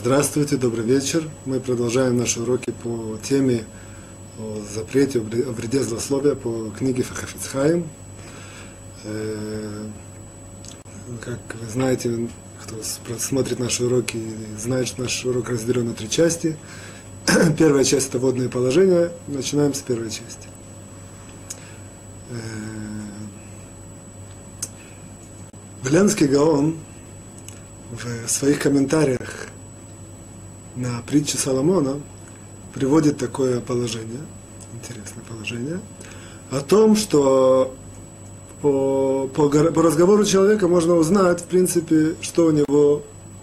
Здравствуйте, добрый вечер. Мы продолжаем наши уроки по теме о запрете, о вреде злословия по книге Фахафицхайм. Э, как вы знаете, кто смотрит наши уроки, знает, что наш урок разделен на три части. Первая часть – это водные положения. Начинаем с первой части. Э, Белянский Гаон в своих комментариях на притче Соломона приводит такое положение, интересное положение, о том, что по, по, по разговору человека можно узнать, в принципе, что у него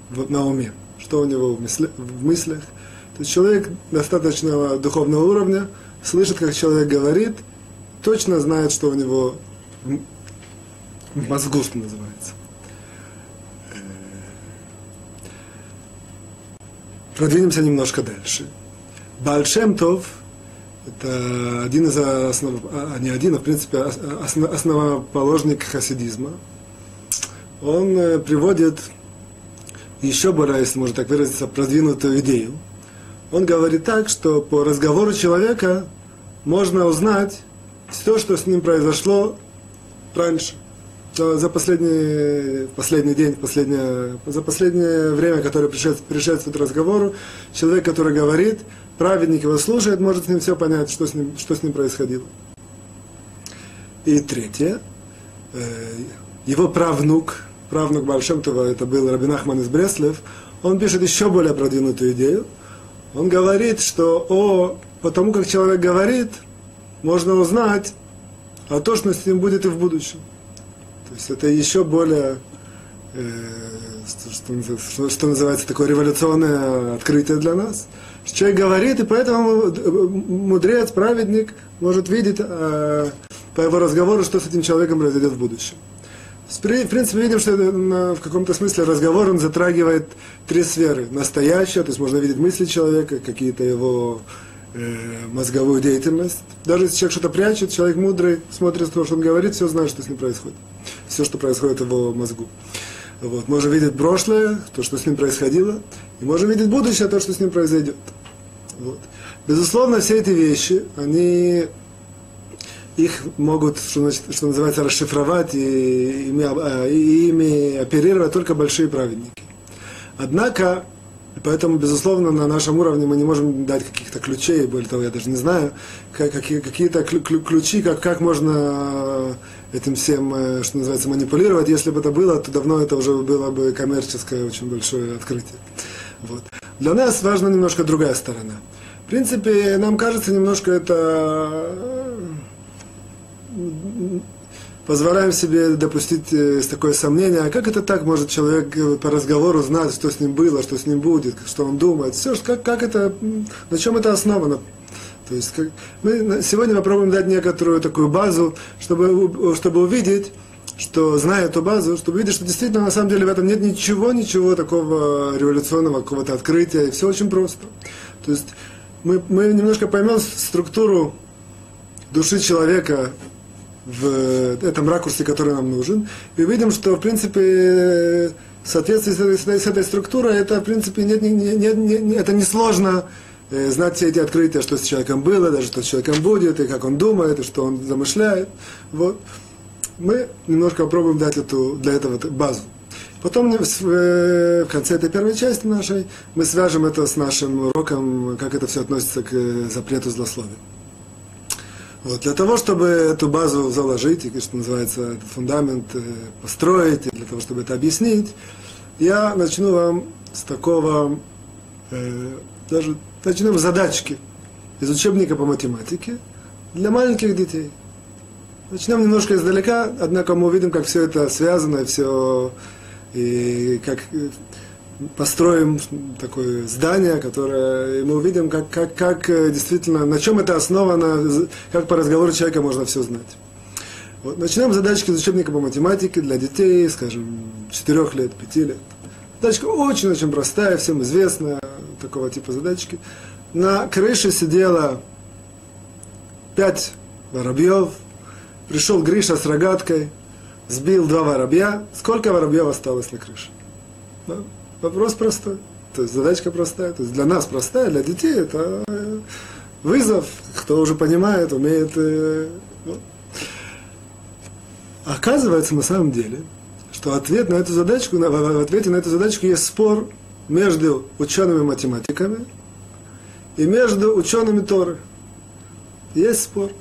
на уме, что у него в, мысли, в мыслях. То есть человек достаточного духовного уровня слышит, как человек говорит, точно знает, что у него в мозгу, что называется. Продвинемся немножко дальше. Бальшемтов – это один из основ... а не один, а в принципе основ... основоположник хасидизма. Он э, приводит еще более, если можно так выразиться, продвинутую идею. Он говорит так, что по разговору человека можно узнать все, что с ним произошло раньше за последний, последний день, последнее, за последнее время, которое предшествует разговору, человек, который говорит, праведник его слушает, может с ним все понять, что с ним, что с ним происходило. И третье, э, его правнук, правнук Бальшемтова, это был Рабин Ахман из Бреслев, он пишет еще более продвинутую идею. Он говорит, что о, потому как человек говорит, можно узнать, а то, что с ним будет и в будущем. То есть это еще более, э, что, что, что называется, такое революционное открытие для нас. Человек говорит, и поэтому мудрец, праведник может видеть э, по его разговору, что с этим человеком произойдет в будущем. В принципе, видим, что в каком-то смысле разговор он затрагивает три сферы. Настоящее, то есть можно видеть мысли человека, какие-то его э, мозговую деятельность. Даже если человек что-то прячет, человек мудрый, смотрит то, что он говорит, все знает, что с ним происходит. Все, что происходит в его мозгу. Вот. Можем видеть прошлое, то, что с ним происходило, и можем видеть будущее, то, что с ним произойдет. Вот. Безусловно, все эти вещи, они их могут, что, значит, что называется, расшифровать и ими, а, и ими оперировать только большие праведники. Однако, поэтому, безусловно, на нашем уровне мы не можем дать каких-то ключей, более того, я даже не знаю, какие-то ключи, как, как можно этим всем, э, что называется, манипулировать. Если бы это было, то давно это уже было бы коммерческое очень большое открытие. Вот. Для нас важна немножко другая сторона. В принципе, нам кажется немножко это позволяем себе допустить э, такое сомнение, а как это так может человек э, по разговору знать, что с ним было, что с ним будет, что он думает, все, как, как это, на чем это основано? То есть как, мы сегодня попробуем дать некоторую такую базу, чтобы, чтобы увидеть, что зная эту базу, чтобы увидеть, что действительно на самом деле в этом нет ничего, ничего такого революционного, какого-то открытия, и все очень просто. То есть мы, мы немножко поймем структуру души человека, в этом ракурсе, который нам нужен, и увидим, что, в принципе, в соответствии с этой, с этой структурой, это, в принципе, нет, не, не, не, это несложно э, знать все эти открытия, что с человеком было, даже что с человеком будет, и как он думает, и что он замышляет. Вот. Мы немножко попробуем дать эту, для этого базу. Потом в, э, в конце этой первой части нашей мы свяжем это с нашим уроком, как это все относится к э, запрету злословия. Вот, для того, чтобы эту базу заложить, и, что называется, этот фундамент э, построить, и для того, чтобы это объяснить, я начну вам с такого, э, даже начнем задачки из учебника по математике для маленьких детей. Начнем немножко издалека, однако мы увидим, как все это связано, и все, и как построим такое здание, которое мы увидим, как, как, как э, действительно, на чем это основано, как по разговору человека можно все знать. Вот, начнем задачки из учебника по математике для детей, скажем, 4 лет, 5 лет. Задачка очень-очень простая, всем известная, такого типа задачки. На крыше сидело пять воробьев, пришел Гриша с рогаткой, сбил два воробья. Сколько воробьев осталось на крыше? Вопрос простой. То есть задачка простая. То есть для нас простая, для детей это э, вызов, кто уже понимает, умеет. Э, ну. Оказывается, на самом деле, что ответ на эту задачку, в ответе на эту задачку есть спор между учеными-математиками и между учеными Торы. Есть спор.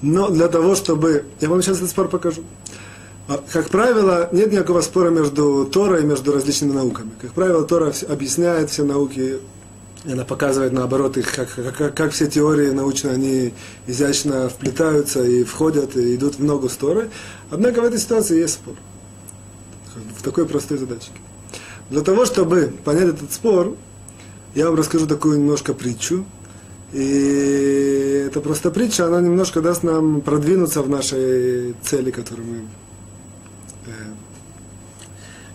Но для того, чтобы... Я вам сейчас этот спор покажу. А, как правило, нет никакого спора между Торой и между различными науками. Как правило, Тора объясняет все науки, и она показывает, наоборот, их, как, как, как все теории научные, они изящно вплетаются и входят, и идут в ногу с Торой. Однако в этой ситуации есть спор. В такой простой задачке. Для того, чтобы понять этот спор, я вам расскажу такую немножко притчу, и это просто притча, она немножко даст нам продвинуться в нашей цели, которую мы, э,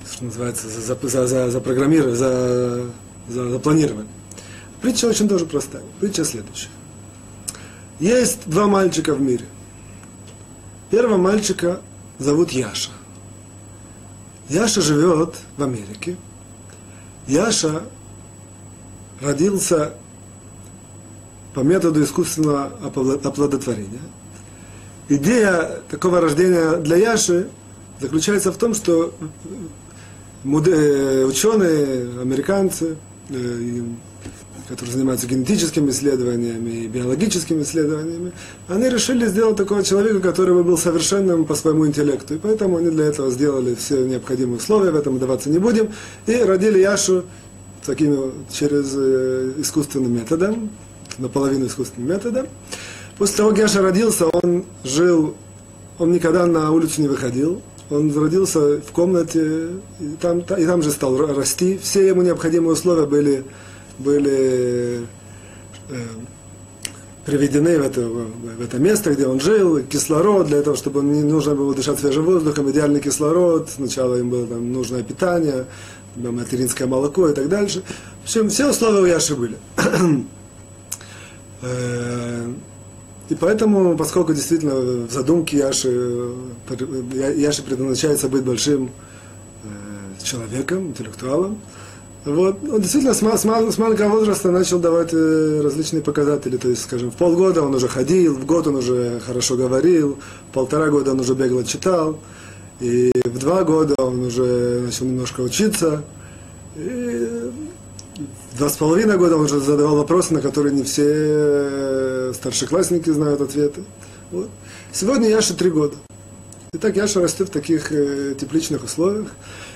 что называется, за, за, за, запрограммировали, за, за, запланировали. Притча очень тоже простая. Притча следующая. Есть два мальчика в мире. Первого мальчика зовут Яша. Яша живет в Америке. Яша родился по методу искусственного оплодотворения. Идея такого рождения для Яши заключается в том, что э, ученые, американцы, э, которые занимаются генетическими исследованиями и биологическими исследованиями, они решили сделать такого человека, который бы был совершенным по своему интеллекту. И поэтому они для этого сделали все необходимые условия, в этом даваться не будем, и родили Яшу таким, через э, искусственным методом, наполовину искусственным методом. После того, как Яша родился, он жил, он никогда на улицу не выходил, он родился в комнате, и там, и там же стал расти. Все ему необходимые условия были, были э, приведены в это, в это место, где он жил, кислород, для того, чтобы не нужно было дышать свежим воздухом, идеальный кислород, сначала им было там, нужное питание, материнское молоко и так дальше. В общем, все условия у Яши были. Э, и поэтому, поскольку действительно в задумке Яши, Яши предназначается быть большим э, человеком, интеллектуалом, вот, он действительно с, с, с маленького возраста начал давать э, различные показатели. То есть, скажем, в полгода он уже ходил, в год он уже хорошо говорил, в полтора года он уже бегло читал, и в два года он уже начал немножко учиться. И два с половиной года он уже задавал вопросы, на которые не все э, старшеклассники знают ответы. Вот. Сегодня Яше три года. Итак, Яша растет в таких э, тепличных условиях.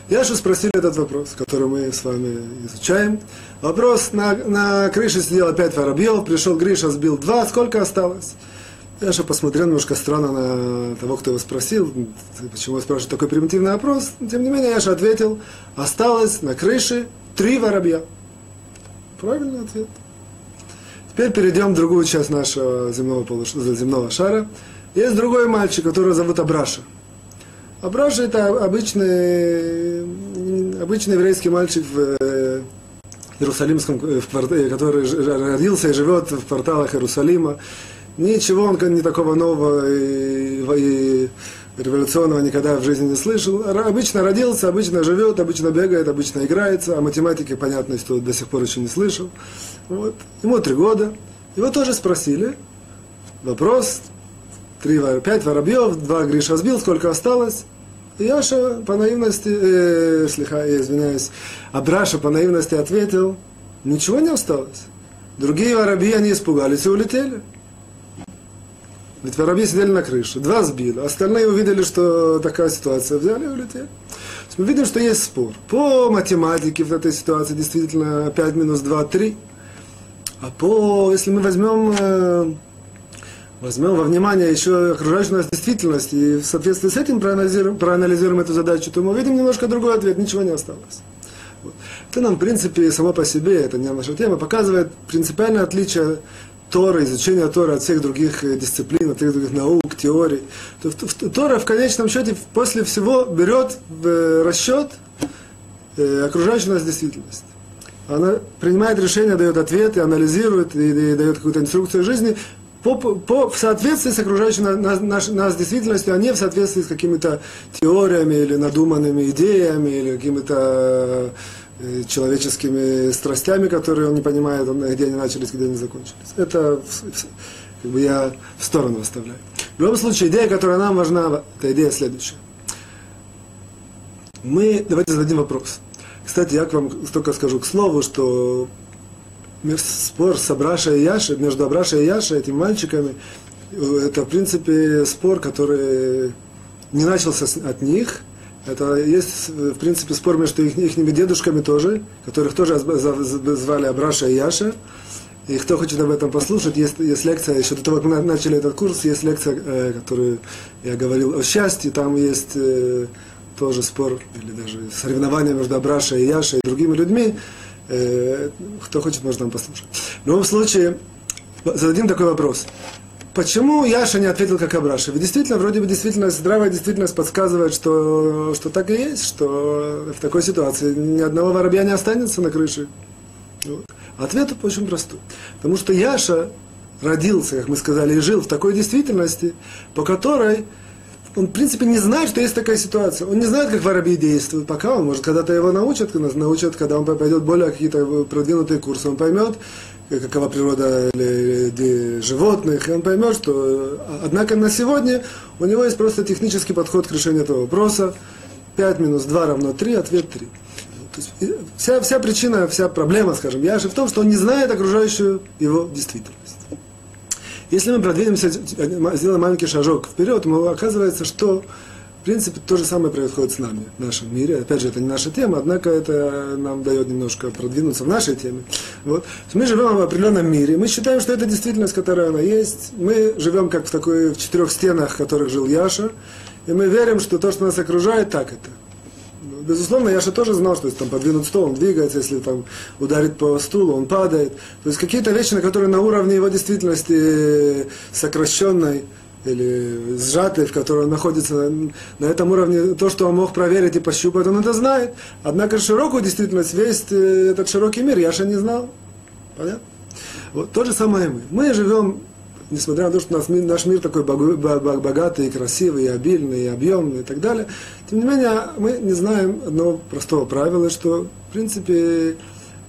Яшу спросили этот вопрос, который мы с вами изучаем. Вопрос, на, на крыше сидел опять воробьев, пришел Гриша, сбил два, сколько осталось? Яша посмотрел немножко странно на того, кто его спросил, почему спрашивает такой примитивный вопрос. Тем не менее, Яша ответил, осталось на крыше три воробья. Правильный ответ. Теперь перейдем в другую часть нашего земного, полуш... земного шара. Есть другой мальчик, которого зовут Абраша. Абраша это обычный, обычный еврейский мальчик в э, Иерусалимском, в квартале, который родился и живет в кварталах Иерусалима. Ничего он не такого нового и, и революционного никогда в жизни не слышал. Обычно родился, обычно живет, обычно бегает, обычно играется, а математики, понятно, что до сих пор еще не слышал. Вот. Ему три года. Его тоже спросили. Вопрос. Три, пять воробьев, два Гриша сбил, сколько осталось? Яша по наивности, э, слегка, извиняюсь, Абраша по наивности ответил, ничего не осталось. Другие воробьи, они испугались и улетели. Ведь воробьи сидели на крыше, два сбило, остальные увидели, что такая ситуация, взяли и улетели. Мы видим, что есть спор. По математике в этой ситуации действительно 5 минус 2, 3. А по, если мы возьмем, э, возьмем во внимание еще окружающую нас действительность и в соответствии с этим проанализируем, проанализируем эту задачу, то мы увидим немножко другой ответ, ничего не осталось. Вот. Это нам, в принципе, само по себе, это не наша тема, показывает принципиальное отличие Тора, изучение Тора от всех других э, дисциплин, от всех других наук, теорий, то Тора в конечном счете после всего берет в э, расчет э, окружающую нас действительность. Она принимает решение, дает ответы, анализирует и, и дает какую-то инструкцию жизни по, по, в соответствии с окружающей нас, нас, нас действительностью, а не в соответствии с какими-то теориями или надуманными идеями или какими-то э, человеческими страстями, которые он не понимает, где они начались, где они закончились. Это как бы я в сторону оставляю. В любом случае, идея, которая нам важна, это идея следующая. Мы, давайте зададим вопрос. Кстати, я к вам только скажу к слову, что спор с Абрашей и Яшей, между Абрашей и Яшей, этими мальчиками, это, в принципе, спор, который не начался от них. Это есть, в принципе, спор между их, их дедушками тоже, которых тоже звали Абраша и Яша. И кто хочет об этом послушать, есть, есть лекция, еще до того, как мы начали этот курс, есть лекция, э, которую я говорил о счастье, там есть э, тоже спор, или даже соревнования между Абрашей и Яшей и другими людьми. Э, кто хочет, может нам послушать. В любом случае, зададим такой вопрос. Почему Яша не ответил как Абраша? Ведь действительно, вроде бы действительно, здравая действительность подсказывает, что, что так и есть, что в такой ситуации ни одного воробья не останется на крыше. Вот. Ответ очень простой. Потому что Яша родился, как мы сказали, и жил в такой действительности, по которой он, в принципе, не знает, что есть такая ситуация. Он не знает, как воробьи действуют, пока он, может, когда-то его научат, научат, когда он пойдет более какие-то продвинутые курсы, он поймет, какова природа животных, и он поймет, что, однако, на сегодня у него есть просто технический подход к решению этого вопроса. 5 минус 2 равно 3, ответ 3. То есть вся, вся причина, вся проблема, скажем, Яши в том, что он не знает окружающую его действительность. Если мы продвинемся, сделаем маленький шажок вперед, мы, оказывается, что в принципе то же самое происходит с нами в нашем мире. Опять же, это не наша тема, однако это нам дает немножко продвинуться в нашей теме. Вот. Мы живем в определенном мире, мы считаем, что это действительность, которая она есть. Мы живем как в такой в четырех стенах, в которых жил Яша, и мы верим, что то, что нас окружает, так это безусловно, я же тоже знал, что если там подвинут стол, он двигается, если там ударит по стулу, он падает. То есть какие-то вещи, на которые на уровне его действительности сокращенной или сжатой, в которой он находится на, этом уровне, то, что он мог проверить и пощупать, он это знает. Однако широкую действительность, весь э, этот широкий мир я же не знал. Понятно? Вот то же самое мы. Мы живем несмотря на то, что мир, наш мир такой богатый, красивый, обильный, объемный и так далее, тем не менее мы не знаем одного простого правила, что в принципе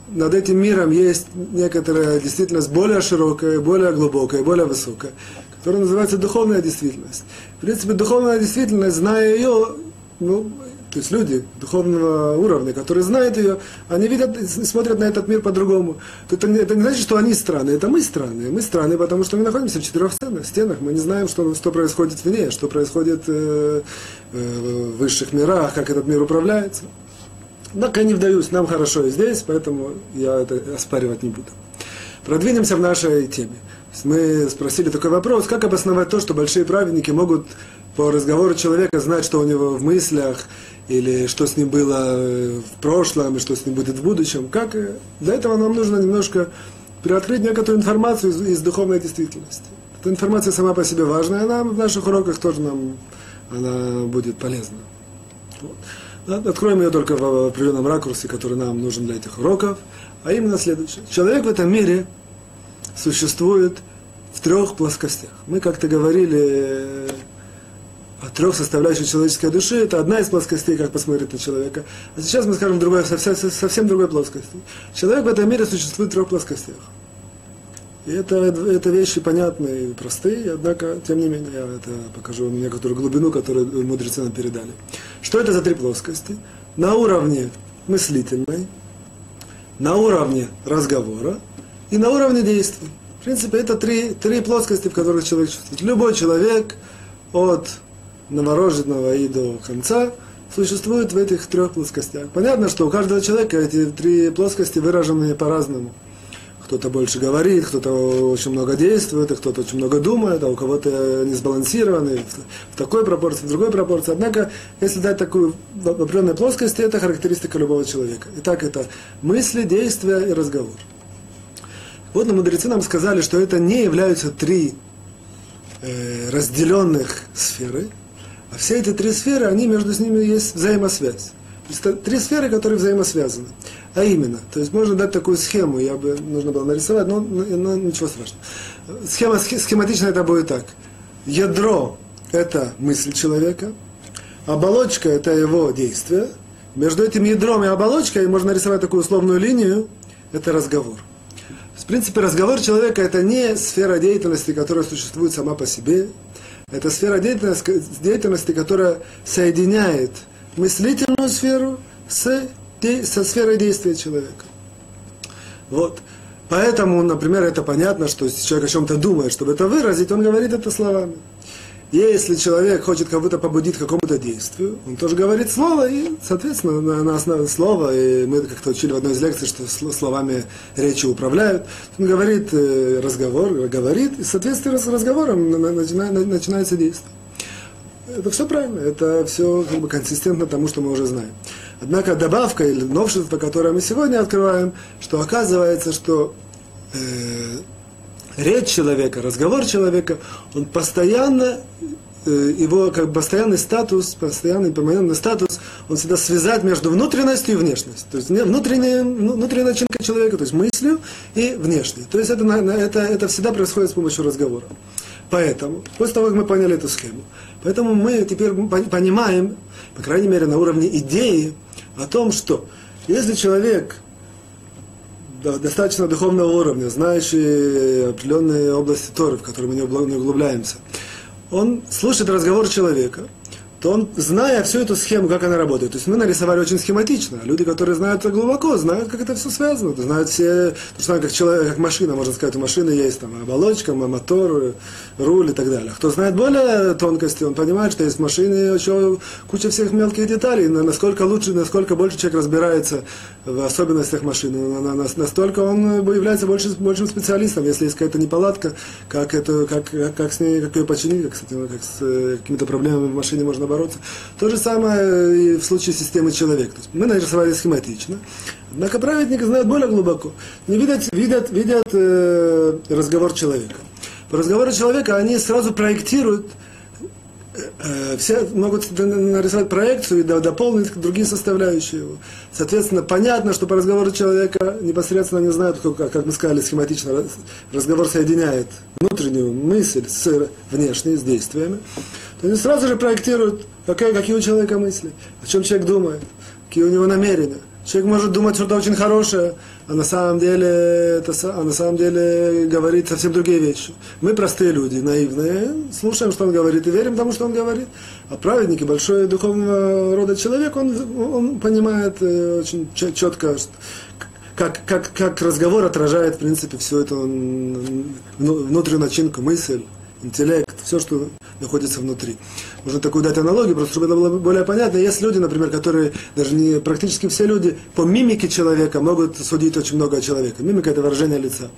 над этим миром есть некоторая действительность более широкая, более глубокая, более высокая, которая называется духовная действительность. В принципе, духовная действительность, зная ее, ну, то есть люди духовного уровня, которые знают ее, они видят, смотрят на этот мир по-другому. Это, это не значит, что они странные, это мы странные. Мы странные, потому что мы находимся в четырех стенах. Мы не знаем, что, что происходит вне, что происходит э, э, в высших мирах, как этот мир управляется. Однако я не вдаюсь, нам хорошо и здесь, поэтому я это оспаривать не буду. Продвинемся в нашей теме. Мы спросили такой вопрос, как обосновать то, что большие праведники могут по разговору человека знать, что у него в мыслях, или что с ним было в прошлом, и что с ним будет в будущем. Как? Для этого нам нужно немножко приоткрыть некоторую информацию из, из духовной действительности. Эта информация сама по себе важная, она в наших уроках тоже нам она будет полезна. Вот. Откроем ее только в определенном ракурсе, который нам нужен для этих уроков, а именно следующее. Человек в этом мире существует в трех плоскостях. Мы как-то говорили трех составляющих человеческой души, это одна из плоскостей, как посмотреть на человека. А сейчас мы скажем другой, совсем, совсем другой плоскости. Человек в этом мире существует в трех плоскостях. И это, это вещи понятные и простые, однако, тем не менее, я это покажу вам некоторую глубину, которую мудрецы нам передали. Что это за три плоскости? На уровне мыслительной, на уровне разговора и на уровне действий. В принципе, это три, три плоскости, в которых человек чувствует. Любой человек от новорожденного и до конца, существует в этих трех плоскостях. Понятно, что у каждого человека эти три плоскости выражены по-разному. Кто-то больше говорит, кто-то очень много действует, кто-то очень много думает, а у кого-то не сбалансированы в такой пропорции, в другой пропорции. Однако, если дать такую в определенной плоскости, это характеристика любого человека. Итак, это мысли, действия и разговор. Вот на мудрецы нам сказали, что это не являются три э, разделенных сферы, а все эти три сферы, они между ними есть взаимосвязь. Три сферы, которые взаимосвязаны. А именно, то есть можно дать такую схему, я бы нужно было нарисовать, но, но ничего страшного. Схема, схематично это будет так. Ядро – это мысль человека, оболочка – это его действие. Между этим ядром и оболочкой можно нарисовать такую условную линию – это разговор. В принципе, разговор человека – это не сфера деятельности, которая существует сама по себе. Это сфера деятельности, деятельности которая соединяет мыслительную сферу с, со сферой действия человека. Вот. Поэтому, например, это понятно, что если человек о чем-то думает, чтобы это выразить, он говорит это словами. Если человек хочет кого-то побудить к какому-то действию, он тоже говорит слово, и, соответственно, на, на основе слова, и мы как-то учили в одной из лекций, что словами речи управляют, он говорит э, разговор, говорит, и в соответствии с разговором начинается действие. Это все правильно, это все как бы консистентно тому, что мы уже знаем. Однако добавка или новшество, которое мы сегодня открываем, что оказывается, что э, речь человека, разговор человека, он постоянно, э, его как бы постоянный статус, постоянный перманентный статус, он всегда связать между внутренностью и внешностью. То есть внутренняя, внутренняя начинка человека, то есть мыслью и внешней. То есть это, это, это всегда происходит с помощью разговора. Поэтому, после того, как мы поняли эту схему, поэтому мы теперь понимаем, по крайней мере, на уровне идеи, о том, что если человек достаточно духовного уровня, знающий определенные области Торы, в которые мы не углубляемся, он слушает разговор человека, то он, зная всю эту схему, как она работает, то есть мы нарисовали очень схематично. Люди, которые знают это глубоко, знают, как это все связано, знают все, то что как человек, как машина, можно сказать, у машины есть там оболочка, мотор, руль и так далее. Кто знает более тонкости, он понимает, что есть в машине еще куча всех мелких деталей, насколько лучше, насколько больше человек разбирается в особенностях машины, настолько он является больше, большим специалистом, если есть какая-то неполадка, как, это, как, как, с ней, как ее починить, как с, как с э, какими-то проблемами в машине можно бороться. То же самое и в случае системы человека. То есть мы нарисовали схематично, однако праведники знают более глубоко. Не видят, видят, видят э, разговор человека. По разговору человека они сразу проектируют Э, все могут нарисовать проекцию и дополнить другие составляющие его. Соответственно, понятно, что по разговору человека непосредственно не знают, как, как мы сказали схематично, разговор соединяет внутреннюю мысль с внешней, с действиями. То они сразу же проектируют, какие, какие у человека мысли, о чем человек думает, какие у него намерения. Человек может думать что-то очень хорошее, а на самом деле, это, а на самом деле говорит совсем другие вещи. Мы простые люди, наивные, слушаем, что он говорит, и верим тому, что он говорит. А праведники, большой духовного рода человек, он, он понимает э, очень четко, как, как, как разговор отражает, в принципе, всю эту внутреннюю начинку, мысль интеллект, все, что находится внутри. Можно такую дать аналогию, просто чтобы это было более понятно. Есть люди, например, которые, даже не практически все люди, по мимике человека могут судить очень много о человеке. Мимика – это выражение лица.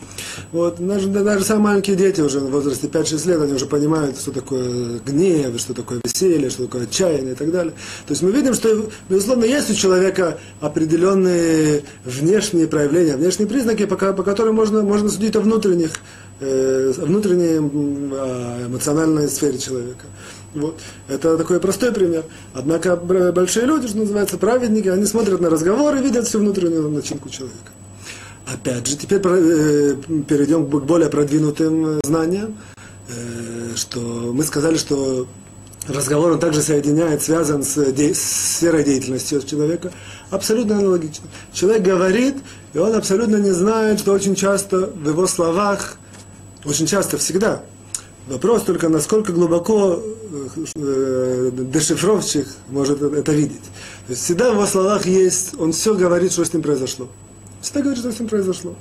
Вот, даже, даже самые маленькие дети уже в возрасте 5-6 лет, они уже понимают, что такое гнев, что такое веселье, что такое отчаяние и так далее. То есть мы видим, что, безусловно, есть у человека определенные внешние проявления, внешние признаки, по, по которым можно, можно судить о внутренних внутренней э, эмоциональной сфере человека. Вот. Это такой простой пример. Однако большие люди, что называется, праведники, они смотрят на разговор и видят всю внутреннюю начинку человека. Опять же, теперь э, перейдем к более продвинутым э, знаниям, э, что мы сказали, что разговор он также соединяет, связан с сферой деятельности человека. Абсолютно аналогично. Человек говорит, и он абсолютно не знает, что очень часто в его словах очень часто, всегда. Вопрос только, насколько глубоко э, дешифровщик может это видеть. То есть всегда в его словах есть, он все говорит, что с ним произошло. Всегда говорит, что с ним произошло.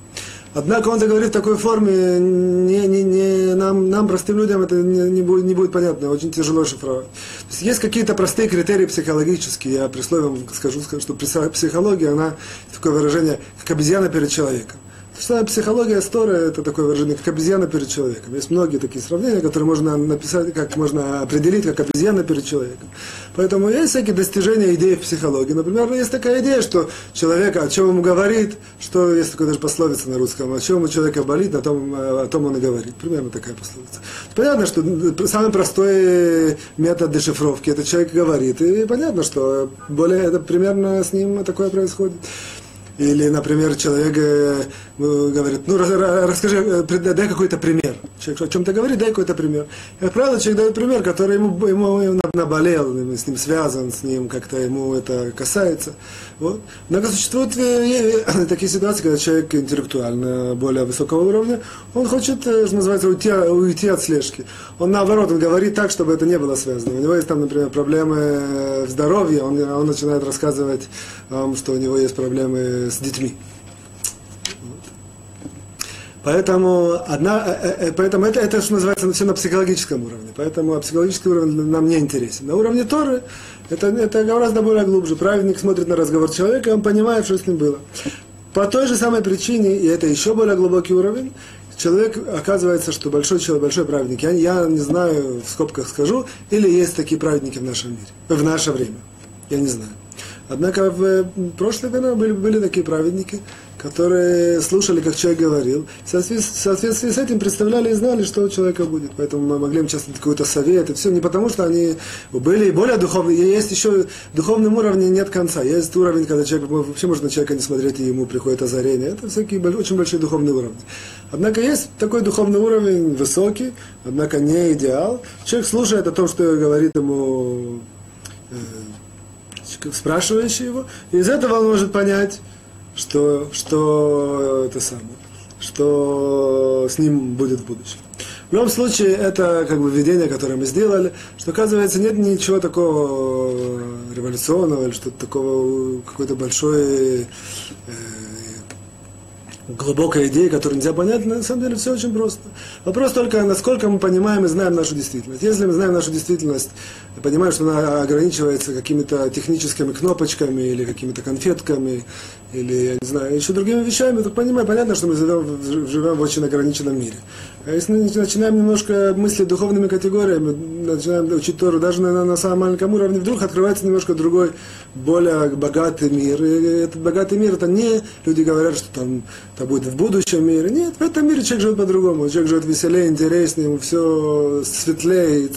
Однако он это говорит в такой форме, не, не, не, нам, нам, простым людям, это не, не, будет, не будет понятно, очень тяжело шифровать. То есть есть какие-то простые критерии психологические, я при слове скажу, скажу, что психология, она, такое выражение, как обезьяна перед человеком. Что психология Стора – это такое выражение, как обезьяна перед человеком. Есть многие такие сравнения, которые можно написать, как можно определить, как обезьяна перед человеком. Поэтому есть всякие достижения идеи в психологии. Например, есть такая идея, что человек о чем ему говорит, что есть такая даже пословица на русском, о чем у человека болит, о том, о том он и говорит. Примерно такая пословица. Понятно, что самый простой метод дешифровки – это человек говорит. И понятно, что более это примерно с ним такое происходит. Или, например, человек э, говорит, ну расскажи, э, дай какой-то пример. Человек о чем-то говорит, дай какой-то пример. Как правило, человек дает пример, который ему, ему наболел, с ним связан, с ним как-то ему это касается. Вот. Однако существуют э, такие ситуации, когда человек интеллектуально более высокого уровня, он хочет, что называется, уйти, уйти от слежки. Он наоборот, он говорит так, чтобы это не было связано. У него есть там, например, проблемы в здоровье, он, он начинает рассказывать что у него есть проблемы с детьми. Поэтому, одна, э, э, поэтому это, это, что называется, все на психологическом уровне. Поэтому психологический уровень нам не интересен. На уровне Торы это, это гораздо более глубже. Праведник смотрит на разговор человека, и он понимает, что с ним было. По той же самой причине, и это еще более глубокий уровень, человек, оказывается, что большой человек, большой праведник. Я, я не знаю, в скобках скажу, или есть такие праведники в нашем мире, в наше время. Я не знаю. Однако в прошлое время были, были такие праведники, которые слушали, как человек говорил, в соответствии с этим представляли и знали, что у человека будет. Поэтому мы могли им часто какой-то совет. И все не потому, что они были более духовные. Есть еще в духовном уровне нет конца. Есть уровень, когда человек вообще можно на человека не смотреть, и ему приходит озарение. Это всякие очень большие духовные уровни. Однако есть такой духовный уровень высокий, однако не идеал. Человек слушает о том, что говорит ему спрашивающий его, из этого он может понять, что, что это самое, что с ним будет в будущем. В любом случае, это как бы введение, которое мы сделали, что, оказывается, нет ничего такого революционного или что-то такого, какой-то большой э, глубокая идея, которую нельзя понять, на самом деле все очень просто. Вопрос только, насколько мы понимаем и знаем нашу действительность. Если мы знаем нашу действительность, понимаем, что она ограничивается какими-то техническими кнопочками или какими-то конфетками, или, я не знаю, еще другими вещами, то понимаем, понятно, что мы живем, живем в очень ограниченном мире. А если начинаем немножко мыслить духовными категориями, начинаем учить Тору даже на, на самом маленьком уровне, вдруг открывается немножко другой, более богатый мир. И этот богатый мир, это не люди говорят, что там это будет в будущем мире. Нет, в этом мире человек живет по-другому. Человек живет веселее, интереснее, ему все светлее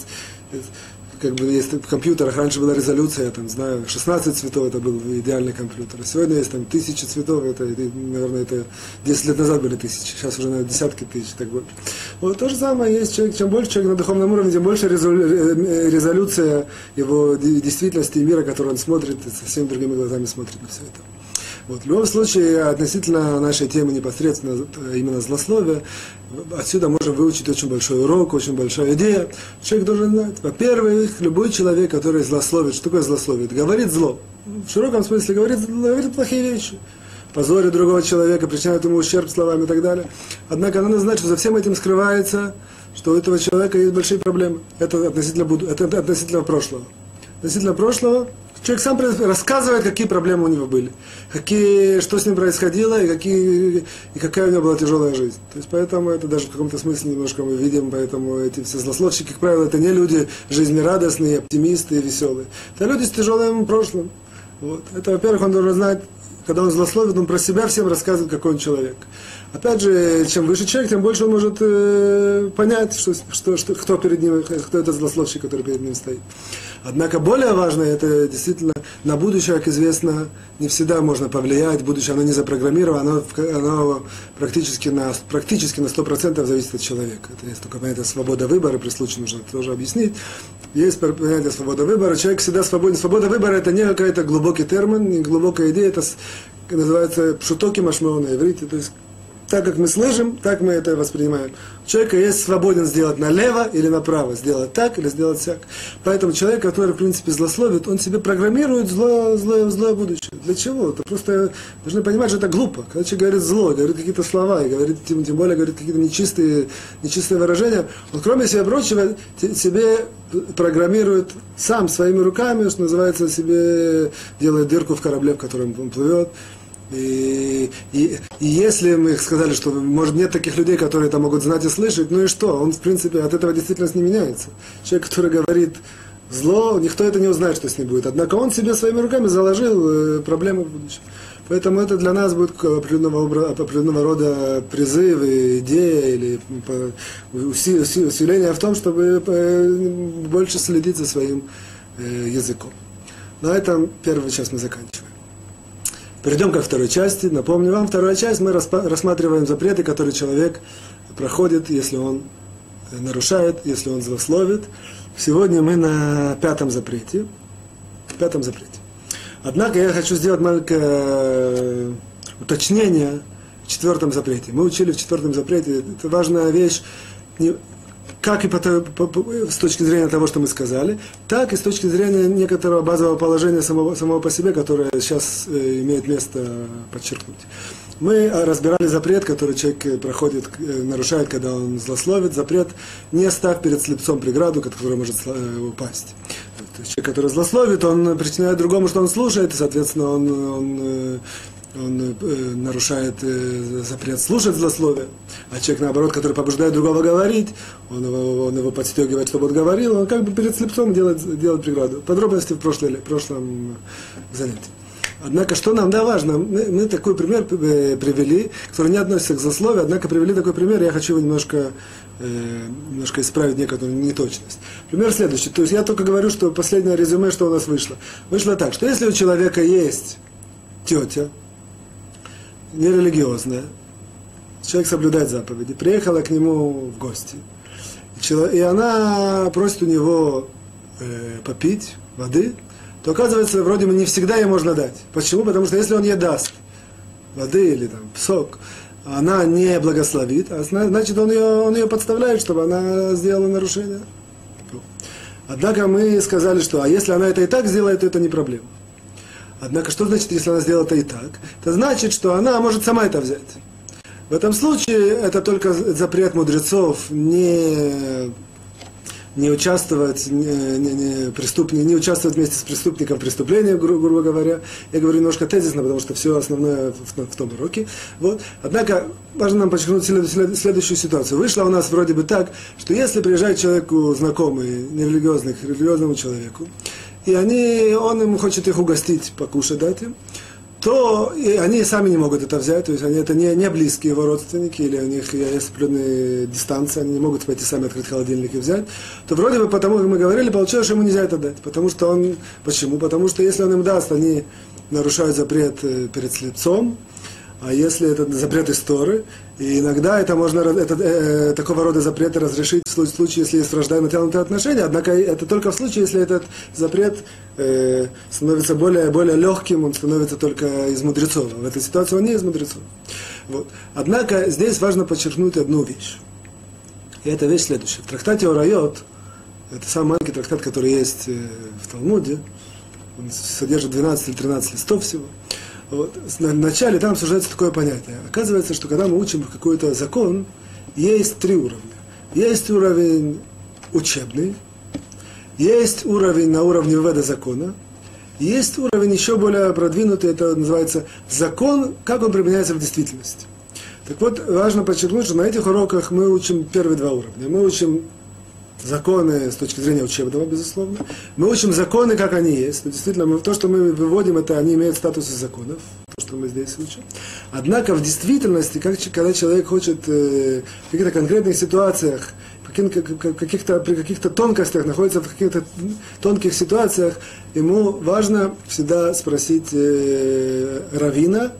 как бы есть в компьютерах, раньше была резолюция, там, знаю, 16 цветов это был идеальный компьютер. Сегодня есть там тысячи цветов, это, наверное, это 10 лет назад были тысячи, сейчас уже, наверное, десятки тысяч, так больше. Вот то же самое есть человек, чем больше человек на духовном уровне, тем больше э, резолюция его действительности и мира, который он смотрит, совсем другими глазами смотрит на все это. Вот, в любом случае, относительно нашей темы непосредственно э, именно злословия, отсюда можем выучить очень большой урок, очень большая идея. Человек должен знать, во-первых, любой человек, который злословит, что такое злословит? Говорит зло. В широком смысле говорит, говорит плохие вещи позорит другого человека, причиняет ему ущерб словами и так далее. Однако надо знать, что за всем этим скрывается, что у этого человека есть большие проблемы. Это относительно, буду, это относительно прошлого. Относительно прошлого Человек сам рассказывает, какие проблемы у него были, какие, что с ним происходило и, какие, и какая у него была тяжелая жизнь. То есть поэтому это даже в каком-то смысле немножко мы видим, поэтому эти все злословщики, как правило, это не люди жизнерадостные, оптимисты веселые. Это люди с тяжелым прошлым. Вот. Это, во-первых, он должен знать, когда он злословит, он про себя всем рассказывает, какой он человек. Опять же, чем выше человек, тем больше он может э, понять, что, что, что, кто перед ним, кто это злословщик, который перед ним стоит. Однако более важно, это действительно на будущее, как известно, не всегда можно повлиять, будущее оно не запрограммировано, оно, оно практически, на, практически на 100% зависит от человека. Это есть только понятие свобода выбора, при случае нужно тоже объяснить. Есть понятие свобода выбора, человек всегда свободен. Свобода выбора это не какой-то глубокий термин, не глубокая идея, это называется пшутоки машмео на иврите, то есть так как мы слышим, так мы это воспринимаем. У человека есть свободен сделать налево или направо, сделать так или сделать так. Поэтому человек, который, в принципе, злословит, он себе программирует зло, злое, злое будущее. Для чего? Это просто должны понимать, что это глупо. Когда человек говорит зло, говорит какие-то слова, и говорит, тем, тем более говорит какие-то нечистые, нечистые выражения, он, кроме всего прочего, себе программирует сам своими руками, что называется, себе делает дырку в корабле, в котором он плывет. И, и, и если мы сказали, что может нет таких людей, которые это могут знать и слышать, ну и что? Он, в принципе, от этого действительность не меняется. Человек, который говорит зло, никто это не узнает, что с ним будет. Однако он себе своими руками заложил э, проблемы в будущем. Поэтому это для нас будет определенного, определенного рода призыв, идея или усиление в том, чтобы э, больше следить за своим э, языком. На этом первую часть мы заканчиваем. Перейдем ко второй части. Напомню вам, вторая часть мы рассматриваем запреты, которые человек проходит, если он нарушает, если он злословит. Сегодня мы на пятом запрете. Пятом запрете. Однако я хочу сделать маленькое э, уточнение в четвертом запрете. Мы учили в четвертом запрете, это важная вещь, как и по, по, по, с точки зрения того, что мы сказали, так и с точки зрения некоторого базового положения самого, самого по себе, которое сейчас э, имеет место подчеркнуть. Мы разбирали запрет, который человек э, проходит, э, нарушает, когда он злословит. Запрет не ставь перед слепцом преграду, которая может э, упасть. Человек, который злословит, он причиняет другому, что он слушает, и, соответственно, он, он он э, нарушает э, запрет слушать злословие, а человек, наоборот, который побуждает другого говорить, он его, он его подстегивает, чтобы он говорил, он как бы перед слепцом делает, делает преграду. Подробности в, прошлой, в прошлом занятии. Однако, что нам да, важно, мы, мы такой пример э, привели, который не относится к злословию, однако привели такой пример, я хочу его немножко, э, немножко исправить некоторую неточность. Пример следующий. То есть я только говорю, что последнее резюме, что у нас вышло. Вышло так, что если у человека есть тетя, нерелигиозная, человек соблюдает заповеди, приехала к нему в гости, и она просит у него э, попить воды, то оказывается, вроде бы не всегда ей можно дать. Почему? Потому что если он ей даст воды или там сок, она не благословит, а значит он ее, он ее подставляет, чтобы она сделала нарушение. Однако мы сказали, что а если она это и так сделает, то это не проблема. Однако, что значит, если она сделала это и так? Это значит, что она может сама это взять. В этом случае это только запрет мудрецов не, не участвовать, не, не, не, преступник, не участвовать вместе с преступником в преступлении, гру, грубо говоря. Я говорю немножко тезисно, потому что все основное в, в том уроке. Вот. Однако важно нам подчеркнуть следующую ситуацию. Вышло у нас вроде бы так, что если приезжает человеку знакомый, нерелигиозный, религиозному человеку, и они, он им хочет их угостить, покушать дать им, то и они сами не могут это взять, то есть они это не, не близкие его родственники, или у них есть определенные дистанции, они не могут пойти сами открыть холодильник и взять, то вроде бы потому, как мы говорили, получилось, что ему нельзя это дать. Потому что он, почему? Потому что если он им даст, они нарушают запрет э, перед слепцом, а если это запрет истории, и иногда это можно, это, э, такого рода запреты разрешить в случае, если есть враждебно натянутые отношения, однако это только в случае, если этот запрет э, становится более, более легким, он становится только из мудрецов. В этой ситуации он не из мудрецов. Вот. Однако здесь важно подчеркнуть одну вещь. И эта вещь следующая. В трактате Орайот, это самый маленький трактат, который есть э, в Талмуде, он содержит 12 или 13 листов всего, вот, вначале там обсуждается такое понятие. Оказывается, что когда мы учим какой-то закон, есть три уровня. Есть уровень учебный, есть уровень на уровне ввода закона, есть уровень еще более продвинутый, это называется закон, как он применяется в действительности. Так вот, важно подчеркнуть, что на этих уроках мы учим первые два уровня. Мы учим законы с точки зрения учебного, безусловно. Мы учим законы, как они есть. Действительно, мы, то, что мы выводим, это они имеют статус законов, то, что мы здесь учим. Однако в действительности, как, когда человек хочет э, в каких-то конкретных ситуациях, каких-то, при каких-то тонкостях, находится в каких-то тонких ситуациях, ему важно всегда спросить э, равина,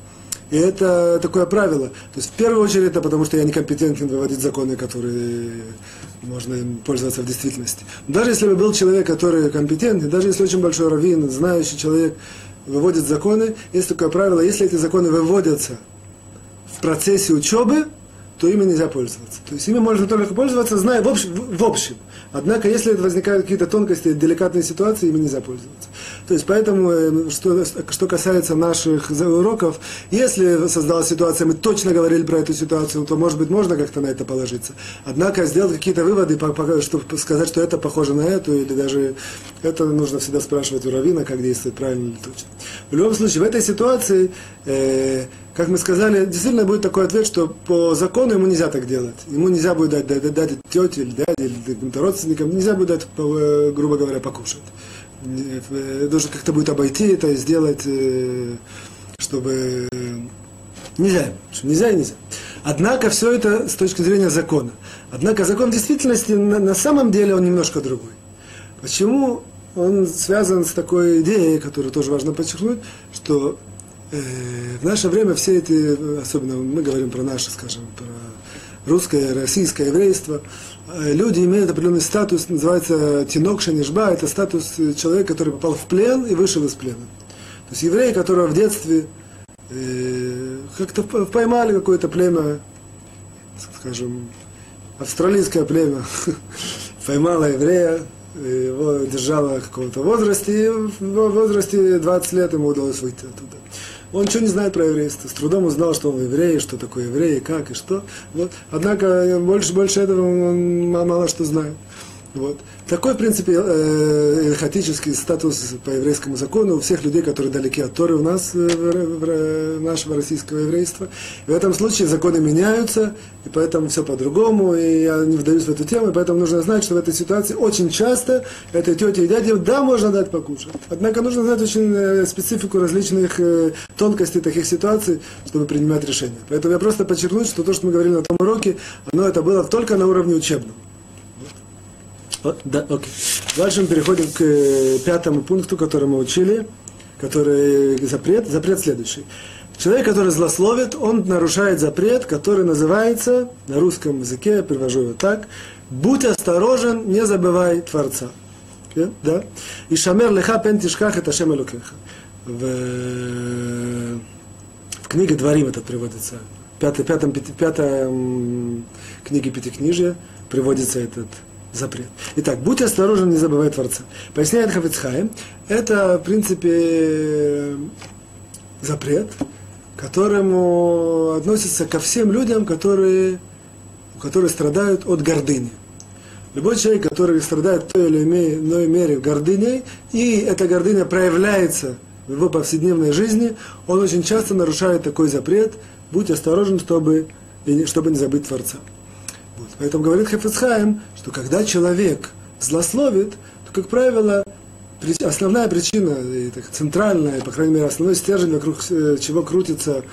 и это такое правило. То есть в первую очередь это потому, что я некомпетентен выводить законы, которые можно им пользоваться в действительности. даже если бы был человек, который компетентный, даже если очень большой раввин, знающий человек, выводит законы, есть такое правило, если эти законы выводятся в процессе учебы, то ими нельзя пользоваться. То есть ими можно только пользоваться, зная в общем. В общем. Однако, если возникают какие-то тонкости, деликатные ситуации, ими нельзя пользоваться. То есть, поэтому, э, что, что касается наших уроков, если создалась ситуация, мы точно говорили про эту ситуацию, то, может быть, можно как-то на это положиться. Однако, сделать какие-то выводы, чтобы сказать, что это похоже на эту, или даже это нужно всегда спрашивать у Равина, как действовать правильно или точно. В любом случае, в этой ситуации, э, как мы сказали, действительно будет такой ответ, что по закону ему нельзя так делать. Ему нельзя будет дать, дать, дать тете или дяде или каким-то родственникам, нельзя будет дать, э, грубо говоря, покушать. Э, должен как-то будет обойти это, сделать, э, чтобы... Нельзя, нельзя и нельзя. Однако все это с точки зрения закона. Однако закон в действительности на, самом деле он немножко другой. Почему он связан с такой идеей, которую тоже важно подчеркнуть, что э, в наше время все эти, особенно мы говорим про наше, скажем, про русское, российское еврейство, э, люди имеют определенный статус, называется тинок шанишба, это статус человека, который попал в плен и вышел из плена. То есть еврей, которого в детстве э, как-то поймали какое-то племя, скажем, австралийское племя, поймало еврея, его держало в каком-то возрасте, и в возрасте 20 лет ему удалось выйти оттуда. Он ничего не знает про еврейство. С трудом узнал, что он еврей, что такое еврей, как и что. Вот. Однако больше, больше этого он мало что знает. Вот. Такой, в принципе, э, хаотический статус по еврейскому закону у всех людей, которые далеки от Торы у нас, э, в, нашего российского еврейства. И в этом случае законы меняются, и поэтому все по-другому, и я не вдаюсь в эту тему, и поэтому нужно знать, что в этой ситуации очень часто этой тете и дяде, да, можно дать покушать. Однако нужно знать очень э, специфику различных э, тонкостей таких ситуаций, чтобы принимать решения. Поэтому я просто подчеркну, что то, что мы говорили на том уроке, оно это было только на уровне учебном. Да, окей. Дальше мы переходим к э, пятому пункту, который мы учили, который запрет. Запрет следующий. Человек, который злословит, он нарушает запрет, который называется, на русском языке, я перевожу его так, «Будь осторожен, не забывай Творца». Да? И шамер леха пен тишках это шем. В, в книге Дворим это приводится. В пятой, пятом, пятом книге Пятикнижия приводится этот запрет. Итак, будь осторожен, не забывай Творца. Поясняет Хафицхайм, это, в принципе, запрет, которому относится ко всем людям, которые, которые страдают от гордыни. Любой человек, который страдает той или иной мере гордыней, и эта гордыня проявляется в его повседневной жизни, он очень часто нарушает такой запрет, будь осторожен, чтобы, чтобы не забыть Творца. Вот. Поэтому говорит Хефецхайм, что когда человек злословит, то, как правило, основная причина, центральная, по крайней мере, основной стержень, вокруг э, чего крутится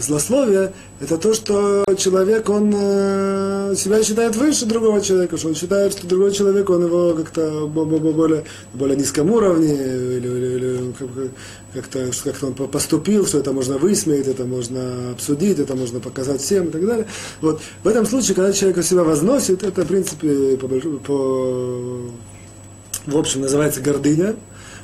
злословие, это то, что человек, он э, себя считает выше другого человека, что он считает, что другой человек, он его как-то более, более низком уровне, или, или, или как-то, как он поступил, что это можно высмеять, это можно обсудить, это можно показать всем и так далее. Вот. В этом случае, когда человек себя возносит, это, в принципе, по, по в общем, называется гордыня.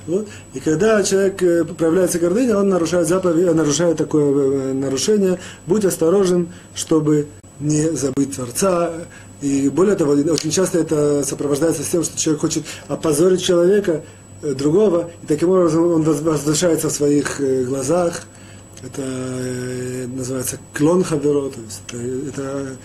Вот. И когда человек э, проявляется гордыня, он нарушает заповедь, нарушает такое э, нарушение. Будь осторожен, чтобы не забыть Творца. И более того, очень часто это сопровождается с тем, что человек хочет опозорить человека, э, другого, и таким образом он возвышается в своих глазах. Это называется клон хаверо, то есть это, это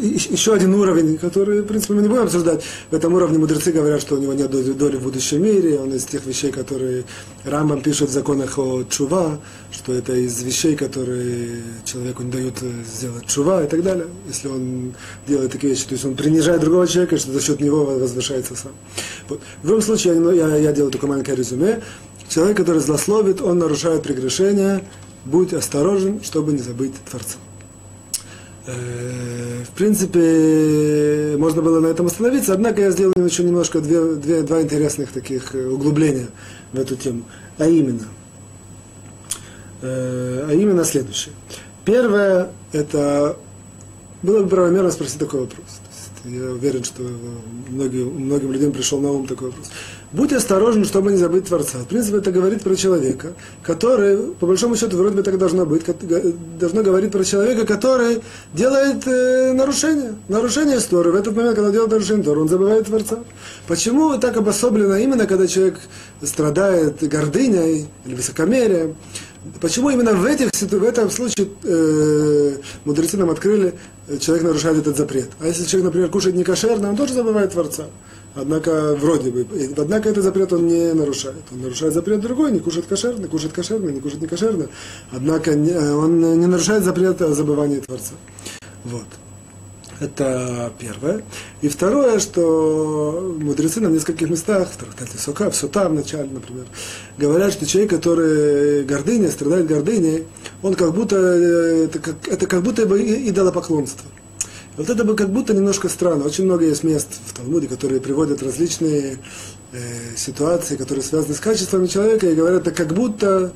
еще один уровень, который, в принципе, мы не будем обсуждать. В этом уровне мудрецы говорят, что у него нет доли в будущем мире, он из тех вещей, которые Рамбам пишет в законах о чува, что это из вещей, которые человеку не дают сделать чува и так далее, если он делает такие вещи. То есть он принижает другого человека, что за счет него возвышается сам. Вот. В любом случае, я, я, я делаю такое маленькое резюме. Человек, который злословит, он нарушает прегрешение, будь осторожен, чтобы не забыть Творца. Э, в принципе, можно было на этом остановиться, однако я сделал еще немножко две, две, два интересных таких э, углубления в эту тему. А именно, э, а именно следующее. Первое, это было бы правомерно спросить такой вопрос. Я уверен, что многим, многим людям пришел на ум такой вопрос. Будь осторожен, чтобы не забыть Творца. В принципе, это говорит про человека, который, по большому счету, вроде бы так должно быть, должно говорить про человека, который делает э, нарушение, нарушение истории. В этот момент, когда делает нарушение истории, он забывает Творца. Почему так обособлено именно, когда человек страдает гордыней или высокомерием? Почему именно в, этих, в этом случае э, мудрецы нам открыли, э, человек нарушает этот запрет? А если человек, например, кушает некошерно, он тоже забывает Творца. Однако, вроде бы, однако этот запрет он не нарушает. Он нарушает запрет другой, не кушает кошерно, кушает кошерно, не кушает не кошерно. Однако не, он не нарушает запрет о забывании Творца. Вот. Это первое. И второе, что мудрецы на нескольких местах, в трактате Сока, в Сута в начале, например, говорят, что человек, который гордыня, страдает гордыней, он как будто, э, это как, это как будто бы идолопоклонство. Вот это бы как будто немножко странно. Очень много есть мест в Талмуде, которые приводят различные э, ситуации, которые связаны с качествами человека, и говорят, это как будто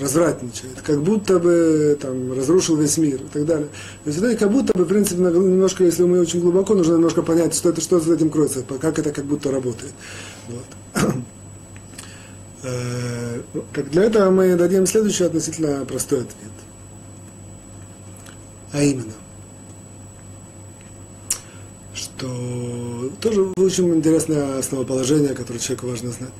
развратничает, как будто бы там, разрушил весь мир и так далее. То есть это как будто бы, в принципе, немножко, если мы очень глубоко, нужно немножко понять, что это, что за этим кроется, как это как будто работает. Вот. Э, так для этого мы дадим следующий относительно простой ответ. А именно, что тоже очень интересное основоположение, которое человеку важно знать.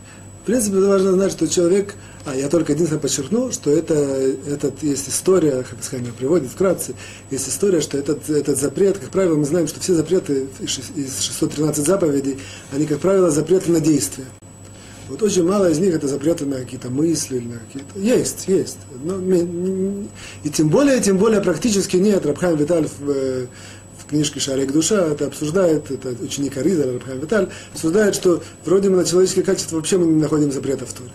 В принципе, важно знать, что человек, а я только единственное подчеркну, что это, этот, есть история, Хафисхайм приводит вкратце, есть история, что этот, этот запрет, как правило, мы знаем, что все запреты из 613 заповедей, они, как правило, запреты на действие. Вот очень мало из них это запреты на какие-то мысли, на какие-то... Есть, есть. Но, и тем более, тем более практически нет. Рабхайм Виталь э, книжке «Шарик душа» это обсуждает, это ученик Ариза, Рабхайм Виталь, обсуждает, что вроде мы на человеческие качества вообще мы не находим запрета в Торе.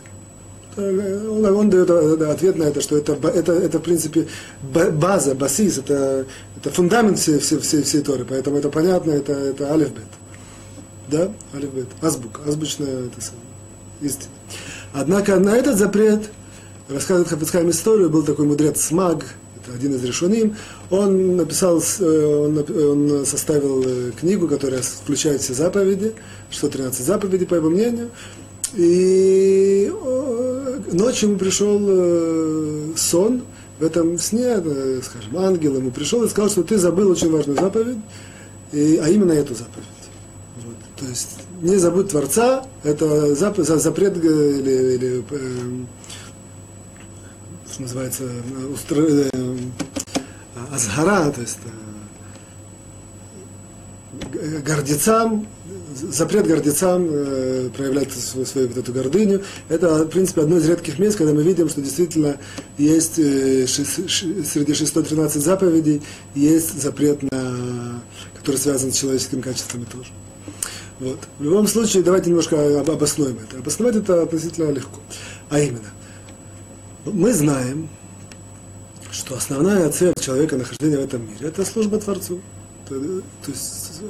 Он, он дает э, ответ на это, что это, это, это в принципе база, басис, это, это фундамент всей, всей, всей, всей Торы, поэтому это понятно, это, это алифбет. Да? Алифбет. Азбук. Азбучная это истины. Однако на этот запрет, рассказывает Хафицхайм историю, был такой мудрец Смаг, один из решеним, он написал, э, он, составил э, книгу, которая включает все заповеди, 113 заповедей, по его мнению, и ночью ему пришел э, сон, в этом сне, скажем, ангел ему пришел и сказал, что ты забыл очень важную заповедь, и, а именно эту заповедь. Вот. То есть не забудь Творца, это зап, запрет или, или э, что называется, устро, э, азгара, то есть э, гордецам, запрет гордецам э, проявлять свою, свою вот эту гордыню. Это, в принципе, одно из редких мест, когда мы видим, что действительно есть э, ши, ши, среди 613 заповедей есть запрет, на, который связан с человеческими качествами тоже. Вот. В любом случае, давайте немножко обоснуем это. Обосновать это относительно легко. А именно, мы знаем, что основная цель человека нахождения в этом мире – это служба Творцу. То, то есть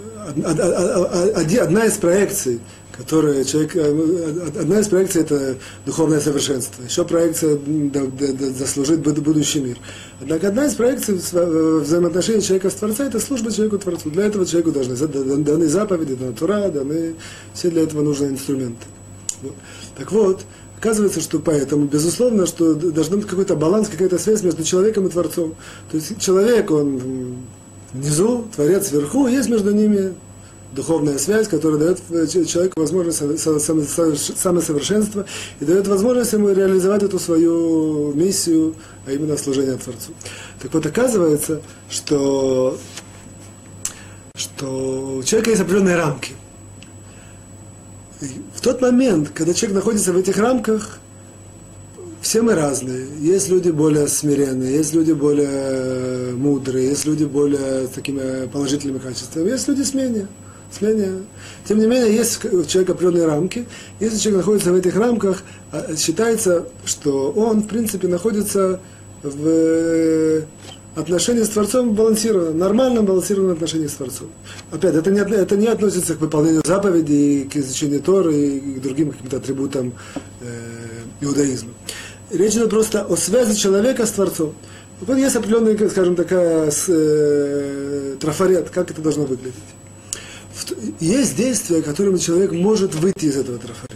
одна из проекций которые человек, э, одна из проекций это духовное совершенство, еще проекция заслужить будущий мир. Однако одна из проекций э, взаимоотношений человека с Творцом это служба человеку Творцу. Для этого человеку должны даны заповеди, даны Тура, даны все для этого нужные инструменты. Вот. Так вот, Оказывается, что поэтому, безусловно, что должен быть какой-то баланс, какая-то связь между человеком и Творцом. То есть человек, он внизу, Творец вверху, есть между ними духовная связь, которая дает э, человеку возможность самосовершенства и дает возможность ему реализовать эту свою миссию, а именно служение Творцу. Так вот, оказывается, что, что у человека есть определенные рамки. В тот момент, когда человек находится в этих рамках, все мы разные. Есть люди более смиренные, есть люди более мудрые, есть люди более с такими положительными качествами, есть люди с менее. Смение. Тем не менее, есть у человека определенные рамки. Если человек находится в этих рамках, а, считается, что он, в принципе, находится в отношении с Творцом балансированном, нормальном балансированном отношении с Творцом. Опять, это не, это не относится к выполнению заповедей, к изучению Торы и к другим каким-то атрибутам э, иудаизма. Речь идет просто о связи человека с Творцом. Вот есть определенный, скажем, такая э, трафарет, как это должно выглядеть есть действия, которыми человек может выйти из этого трафарета.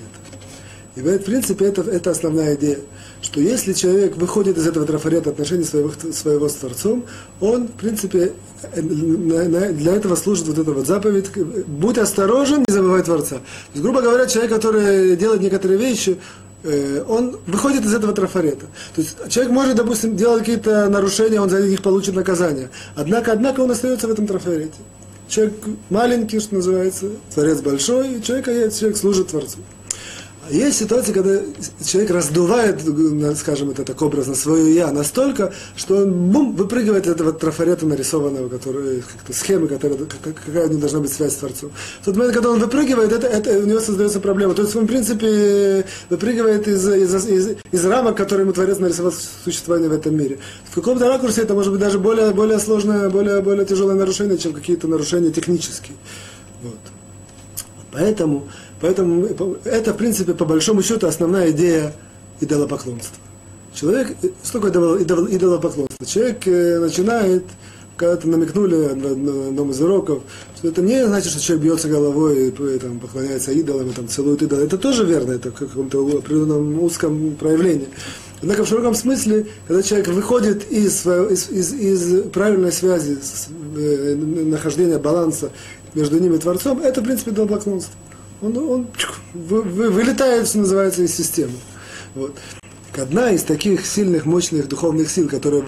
И в принципе это, это основная идея, что если человек выходит из этого трафарета отношений своего, своего с Творцом, он, в принципе, для этого служит вот эта вот заповедь, будь осторожен, не забывай Творца. То есть, грубо говоря, человек, который делает некоторые вещи, э, он выходит из этого трафарета. То есть человек может, допустим, делать какие-то нарушения, он за них получит наказание. Однако, однако он остается в этом трафарете. Человек маленький, что называется, творец большой, человек, человек служит Творцу. Есть ситуации, когда человек раздувает, скажем это так образно, свое «я» настолько, что он бум, выпрыгивает из этого трафарета нарисованного, который, схемы, которая, какая у него должна быть связь с Творцом. В тот момент, когда он выпрыгивает, это, это, у него создается проблема. То есть он, в принципе, выпрыгивает из, из, из, из рамок, которые ему Творец нарисовал существование в этом мире. В каком-то ракурсе это может быть даже более, более сложное, более, более тяжелое нарушение, чем какие-то нарушения технические. Вот. Поэтому Поэтому это, в принципе, по большому счету, основная идея идолопоклонства. Человек, что такое идол, идол, идолопоклонство? Человек э, начинает, когда-то намекнули на одном из уроков, что это не значит, что человек бьется головой и там, поклоняется идолам, и там, целует идола. Это тоже верно, это в каком-то определенном узком проявлении. Однако в широком смысле, когда человек выходит из, из, из, из правильной связи, с, э, нахождения баланса между ним и Творцом, это, в принципе, идолопоклонство. Он, он вы, вы, вылетает, что называется, из системы. Вот одна из таких сильных, мощных духовных сил, которые,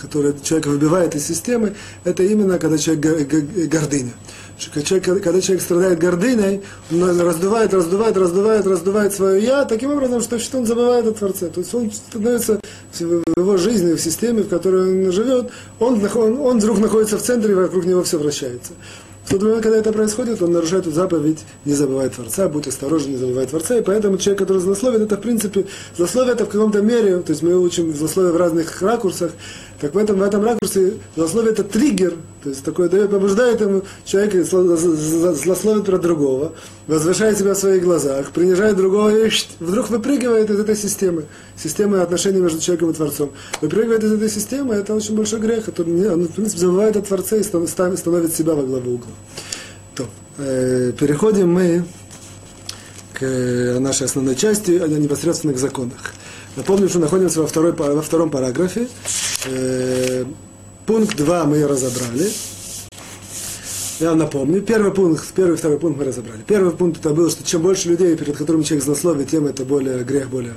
которые человек выбивает из системы, это именно когда человек гордыня. Человек, когда человек страдает гордыней, он раздувает, раздувает, раздувает, раздувает свое «я», таким образом, что, что он забывает о Творце. То есть он становится в его жизни, в системе, в которой он живет, он, он, он вдруг находится в центре, и вокруг него все вращается. В когда это происходит, он нарушает заповедь, не забывай Творца, будь осторожен, не забывай Творца. И поэтому человек, который злословит, это в принципе, злословие это в каком-то мере, то есть мы учим злословие в разных ракурсах, так в этом, в этом ракурсе злословие это триггер, то есть такое дает, побуждает ему человек злословит про другого, возвышает себя в своих глазах, принижает другого и вдруг выпрыгивает из этой системы, системы отношений между человеком и Творцом. Выпрыгивает из этой системы, это очень большой грех, это, он, в принципе, забывает о Творце и становит себя во главу угла. То, э, переходим мы к нашей основной части, о непосредственных законах. Напомню, что находимся во, второй, во втором параграфе. Э, пункт 2 мы разобрали. Я напомню, первый пункт, первый и второй пункт мы разобрали. Первый пункт это был, что чем больше людей, перед которыми человек злословит, тем это более грех, более,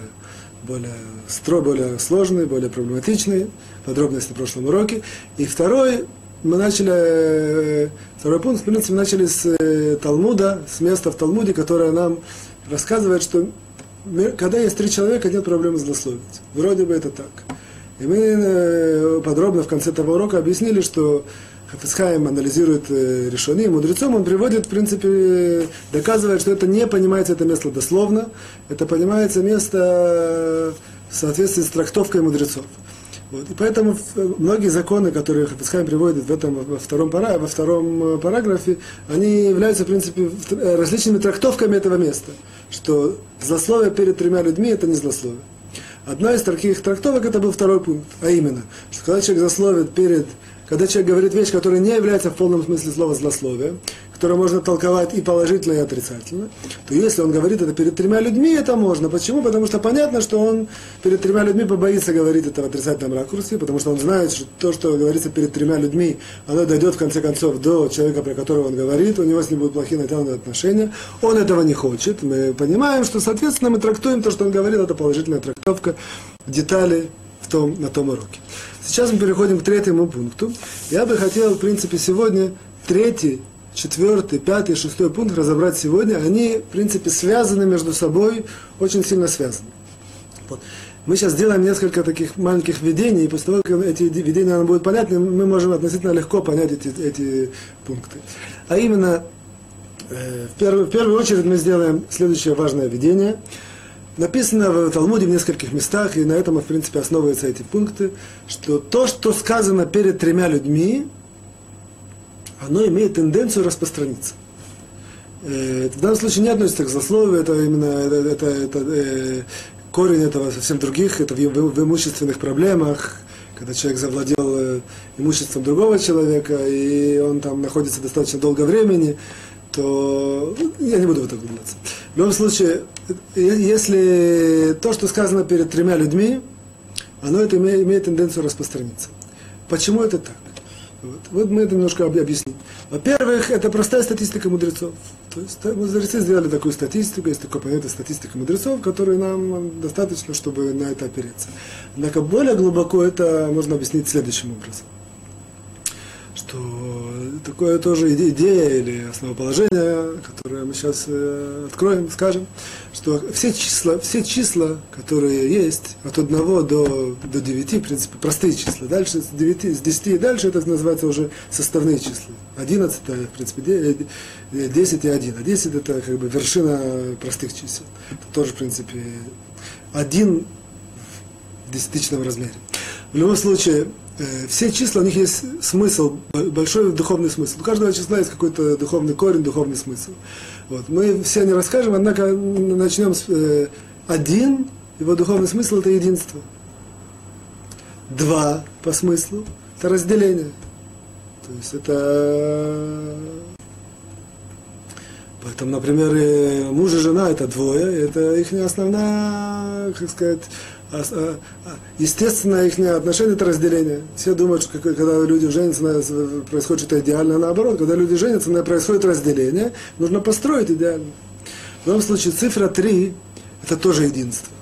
более строй, более сложный, более проблематичный. Подробности в прошлом уроке. И второй, мы начали, э, второй пункт, в принципе, начали с э, Талмуда, с места в Талмуде, которое нам рассказывает, что когда есть три человека, нет проблемы злословить. Вроде бы это так. И мы э, подробно в конце того урока объяснили, что Хафисхайм анализирует э, решение, мудрецом он приводит, в принципе, доказывает, что это не понимается это место дословно, это понимается место в соответствии с трактовкой мудрецов. Вот. И поэтому многие законы, которые Хафисхайм приводит в этом, во втором, пара, во втором параграфе, они являются, в принципе, различными трактовками этого места что злословие перед тремя людьми это не злословие. Одна из таких трактовок это был второй пункт, а именно, что когда человек злословит перед когда человек говорит вещь, которая не является в полном смысле слова злословие, которое можно толковать и положительно, и отрицательно, то если он говорит это перед тремя людьми, это можно. Почему? Потому что понятно, что он перед тремя людьми побоится говорить это в отрицательном ракурсе, потому что он знает, что то, что говорится перед тремя людьми, оно дойдет в конце концов до человека, про которого он говорит, у него с ним будут плохие натянутые отношения. Он этого не хочет. Мы понимаем, что, соответственно, мы трактуем то, что он говорил, это положительная трактовка, детали в том, на том уроке. Сейчас мы переходим к третьему пункту. Я бы хотел, в принципе, сегодня третий, четвертый, пятый, шестой пункт разобрать сегодня. Они, в принципе, связаны между собой, очень сильно связаны. Вот. Мы сейчас сделаем несколько таких маленьких видений, и после того, как эти видения нам будут понятны, мы можем относительно легко понять эти, эти пункты. А именно, э, в, первую, в первую очередь мы сделаем следующее важное видение – Написано в Талмуде в нескольких местах, и на этом, в принципе, основываются эти пункты, что то, что сказано перед тремя людьми, оно имеет тенденцию распространиться. Э, в данном случае не относится к злословию, это именно это, это, это, э, корень этого совсем других, это в, в, в имущественных проблемах, когда человек завладел э, имуществом другого человека, и он там находится достаточно долго времени, то ну, я не буду в это углубляться. В любом случае, если то, что сказано перед тремя людьми, оно это имеет, имеет тенденцию распространиться. Почему это так? Вот. вот мы это немножко объясним. Во-первых, это простая статистика мудрецов. То есть мудрецы сделали такую статистику, есть такое понятие статистика мудрецов, которой нам достаточно, чтобы на это опереться. Однако более глубоко это можно объяснить следующим образом что такое тоже идея или основоположение, которое мы сейчас э, откроем, скажем, что все числа, все числа, которые есть от 1 до, до 9, в принципе, простые числа, дальше с, 9, с 10 и дальше это называется уже составные числа. 11, в принципе, 10 и 1. А 10 это как бы вершина простых чисел. Это тоже, в принципе, один в десятичном размере. В любом случае, Э, все числа, у них есть смысл, большой духовный смысл. У каждого числа есть какой-то духовный корень, духовный смысл. Вот. Мы все не расскажем, однако начнем с э, один, его духовный смысл это единство. два по смыслу, это разделение. То есть это... Поэтому, например, муж и жена это двое, это их основная, как сказать, естественное их отношение это разделение. Все думают, что когда люди женятся, происходит что-то идеально, наоборот, когда люди женятся, происходит разделение, нужно построить идеально. В любом случае, цифра 3 это тоже единство.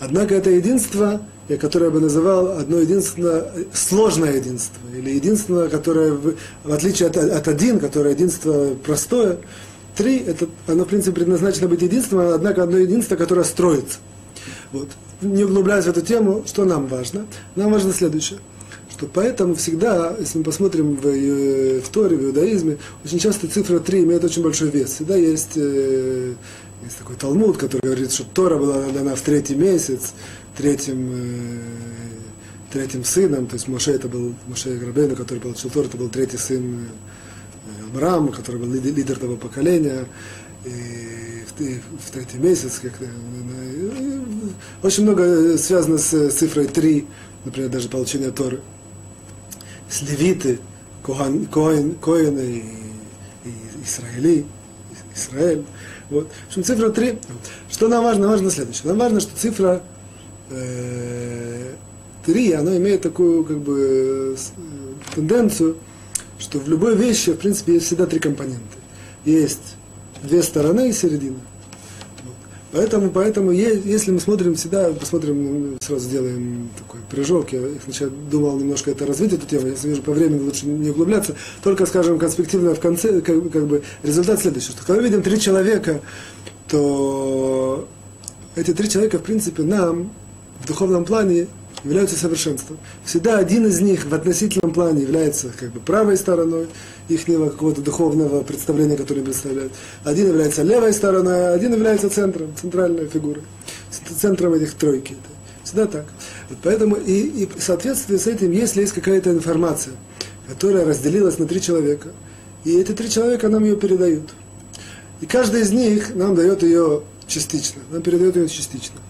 Однако это единство, которое я бы называл одно единственное, сложное единство, или единственное, которое, в, отличие от, от один, которое единство простое, три, это, оно, в принципе, предназначено быть единством, однако одно единство, которое строится. Вот. Не углубляясь в эту тему, что нам важно? Нам важно следующее что поэтому всегда, если мы посмотрим в, э, в Торе, в иудаизме, очень часто цифра 3 имеет очень большой вес. Всегда есть э, есть такой Талмуд, который говорит, что Тора была дана в третий месяц, третьим, э, третьим сыном, то есть Моше это был, Моше Грабейну, который получил Тору, это был третий сын э, Амрам, который был лидер того поколения, и в, и в третий месяц, как, очень много связано с цифрой 3, например, даже получение Торы. С левиты, Коэн, Коэн, Коэн и, и Израили, Израиль, вот. В общем, цифра 3. Что нам важно? Важно следующее. Нам важно, что цифра э, 3, она имеет такую как бы э, тенденцию, что в любой вещи, в принципе, есть всегда три компонента. Есть две стороны и середина. Поэтому, поэтому, если мы смотрим всегда, посмотрим, сразу сделаем такой прыжок, я сначала думал немножко это развить, эту тему, если вижу по времени лучше не углубляться, только, скажем, конспективно в конце, как, как бы, результат следующий, что когда мы видим три человека, то эти три человека, в принципе, нам в духовном плане являются совершенством. Всегда один из них в относительном плане является как бы правой стороной их какого-то духовного представления, которое они представляют. Один является левой стороной, а один является центром, центральной фигурой, центром этих тройки. Всегда так. Вот поэтому и, и в соответствии с этим, если есть какая-то информация, которая разделилась на три человека, и эти три человека нам ее передают. И каждый из них нам дает ее частично, нам передает ее частично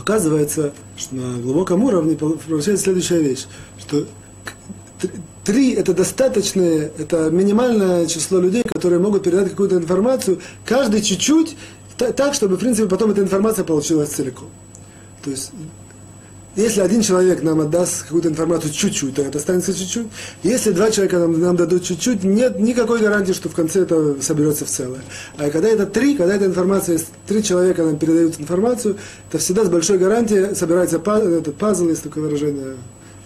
оказывается, что на глубоком уровне получается следующая вещь, что три это достаточное, это минимальное число людей, которые могут передать какую-то информацию, каждый чуть-чуть, так, чтобы, в принципе, потом эта информация получилась целиком. То есть если один человек нам отдаст какую-то информацию чуть-чуть, то это останется чуть-чуть. Если два человека нам, нам дадут чуть-чуть, нет никакой гарантии, что в конце это соберется в целое. А когда это три, когда эта информация, три человека нам передают информацию, это всегда с большой гарантией собирается этот пазл, есть такое выражение,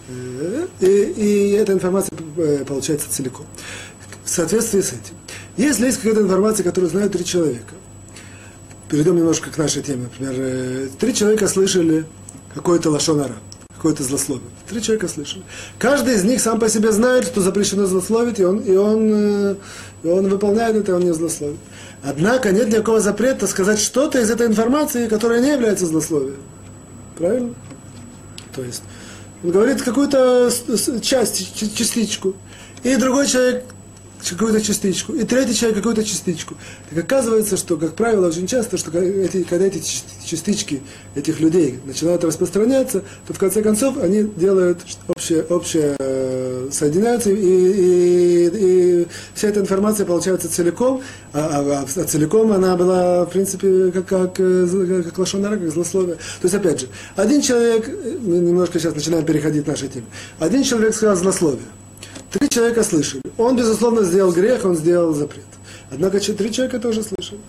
э, и, и эта информация э, получается целиком. В соответствии с этим. Если есть какая-то информация, которую знают три человека, перейдем немножко к нашей теме. Например, э, три человека слышали какой-то лошонара, какое-то злословие. Три человека слышали. Каждый из них сам по себе знает, что запрещено злословить, и он, и он, э, и он выполняет это, и он не злословит. Однако нет никакого запрета сказать что-то из этой информации, которая не является злословием. Правильно? То есть, он говорит какую-то часть, частичку. И другой человек какую-то частичку, и третий человек какую-то частичку. Так оказывается, что, как правило, очень часто, что эти, когда эти частички этих людей начинают распространяться, то в конце концов они делают общее, общее э, соединяются, и, и, и вся эта информация получается целиком, а, а, а целиком она была, в принципе, как, как, э, как лошонара, как злословие. То есть, опять же, один человек, мы немножко сейчас начинаем переходить к нашей теме, один человек сказал злословие, Три человека слышали. Он, безусловно, сделал грех, он сделал запрет. Однако три человека тоже слышали.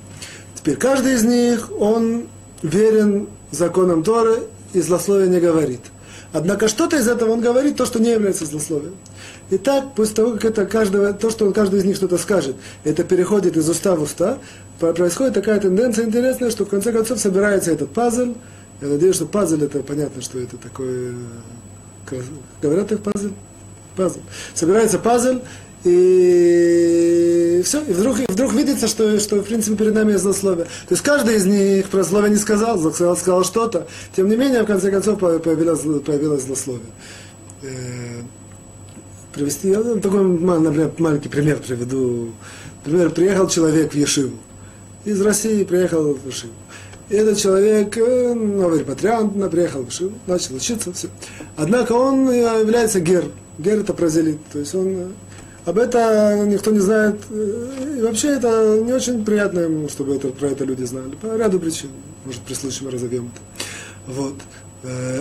Теперь каждый из них, он верен законам Торы и злословия не говорит. Однако что-то из этого он говорит, то, что не является злословием. И так, после того, как это каждого, то, что он, каждый из них что-то скажет, это переходит из уста в уста, происходит такая тенденция интересная, что в конце концов собирается этот пазл. Я надеюсь, что пазл это понятно, что это такое... Говорят так пазл? Пазл. Собирается пазл, и все, и вдруг, и вдруг видится, что, что в принципе перед нами есть злословие. То есть каждый из них про слово не сказал, сказал, сказал что-то. Тем не менее, в конце концов, появилось, появилось злословие. Э, привести, я такой, например, маленький пример приведу. Например, приехал человек в Ешиву. Из России приехал в Ешиву. И этот человек, э, новый репатриант, приехал, начал учиться, все. Однако он является гер. Гер это прозелит. То есть он э, об этом никто не знает. Э, и вообще это не очень приятно ему, чтобы это, про это люди знали. По ряду причин. Может, при случае мы разовьем это. Вот.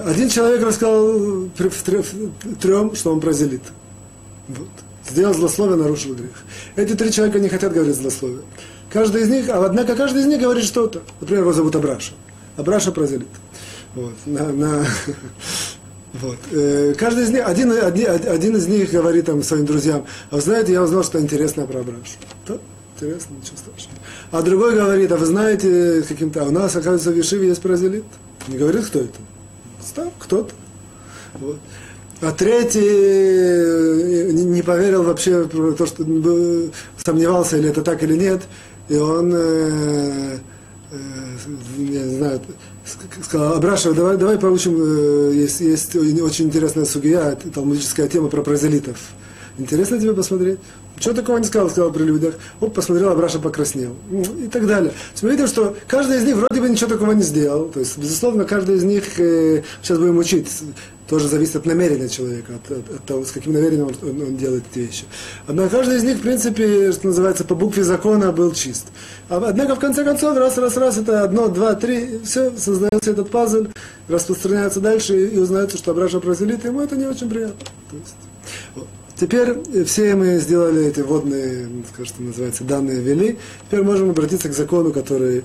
Один человек рассказал трем, что он прозелит. Вот. Сделал злословие, нарушил грех. Эти три человека не хотят говорить злословие. Каждый из них, а однако каждый из них говорит что-то. Например, его зовут Абраша. Абраша прозелит. Вот, на, на, вот. Э, каждый из них, один, один, один из них говорит там, своим друзьям, а вы знаете, я узнал, что интересное про Абрашу. Да, интересно, ничего страшного. А другой говорит, а вы знаете, каким-то, а у нас, оказывается, в Ешиве есть прозелит. Не говорит, кто это. Став, кто-то. Вот. А третий э, не поверил вообще то, что сомневался, или это так или нет. И он, э, не знаю, сказал, Абрашев, давай, давай получим, э, есть, есть очень интересная сугия, талмудическая тема про прозелитов. Интересно тебе посмотреть? Что такого не сказал, сказал при людях. Оп, посмотрел, Абраша покраснел. Ну, и так далее. То мы видим, что каждый из них вроде бы ничего такого не сделал. То есть, безусловно, каждый из них, э, сейчас будем учить, тоже зависит от намерения человека, от, от, от того, с каким намерением он, он, он делает эти вещи. Однако каждый из них, в принципе, что называется, по букве закона был чист. А, однако, в конце концов, раз, раз, раз, это одно, два, три, все, создается этот пазл, распространяется дальше, и, и узнается, что Абраша прозелит, ему это не очень приятно. То есть. Теперь все мы сделали эти водные, что называется, данные ввели. Теперь можем обратиться к закону, который...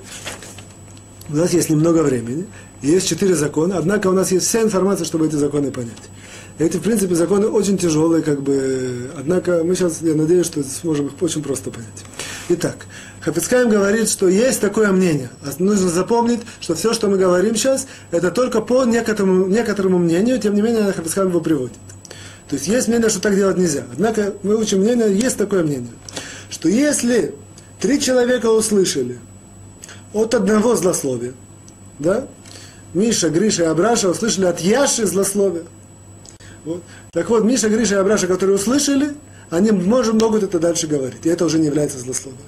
У нас есть немного времени. Есть четыре закона, однако у нас есть вся информация, чтобы эти законы понять. Эти, в принципе, законы очень тяжелые, как бы, однако мы сейчас, я надеюсь, что сможем их очень просто понять. Итак, Хафицкаем говорит, что есть такое мнение. Нужно запомнить, что все, что мы говорим сейчас, это только по некоторому, некоторому мнению, тем не менее, Хафицкаем его приводит. То есть есть мнение, что так делать нельзя. Однако мы учим мнение, есть такое мнение, что если три человека услышали от одного злословия, да, Миша, Гриша и Абраша услышали от Яши злословия. Вот. Так вот, Миша, Гриша и Абраша, которые услышали, они может, могут это дальше говорить. И это уже не является злословием.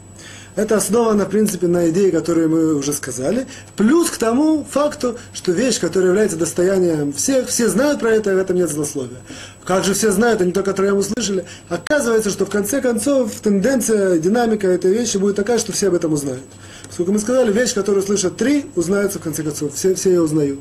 Это основано, в принципе, на идее, которую мы уже сказали. Плюс к тому факту, что вещь, которая является достоянием всех, все знают про это, и в этом нет злословия. Как же все знают, а не то, которые мы услышали. Оказывается, что в конце концов тенденция, динамика этой вещи будет такая, что все об этом узнают. Сколько мы сказали, вещь, которую слышат три, узнается в конце концов. Все, все ее узнают.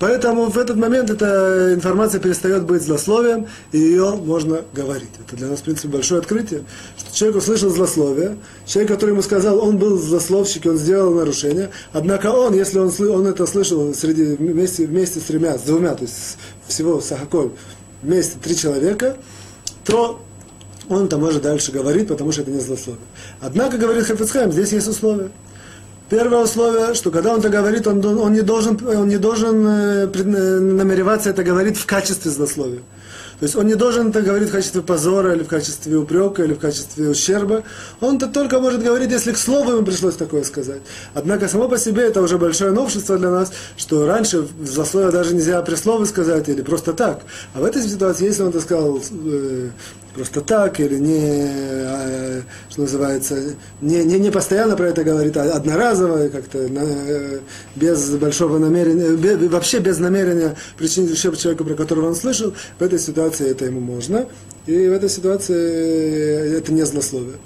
Поэтому в этот момент эта информация перестает быть злословием, и ее можно говорить. Это для нас, в принципе, большое открытие, что человек услышал злословие, человек, который ему сказал, он был злословщик, он сделал нарушение, однако он, если он, он это слышал среди, вместе, вместе с тремя, с двумя, то есть всего Сахаколь, вместе три человека, то он это может дальше говорить, потому что это не злословие. Однако, говорит Хафицхайм, здесь есть условия. Первое условие, что когда он это говорит, он, он, не, должен, он не должен э, э, намереваться это говорить в качестве злословия. То есть он не должен это говорить в качестве позора, или в качестве упрека, или в качестве ущерба. Он это только может говорить, если к слову ему пришлось такое сказать. Однако само по себе это уже большое новшество для нас, что раньше злословие даже нельзя при слове сказать, или просто так. А в этой ситуации, если он это сказал э, просто так, или не, а, что называется, не, не, не постоянно про это говорит, а одноразово, как-то на, без большого намерения, без, вообще без намерения причинить ущерб человеку, про которого он слышал, в этой ситуации это ему можно. И в этой ситуации это не злословие.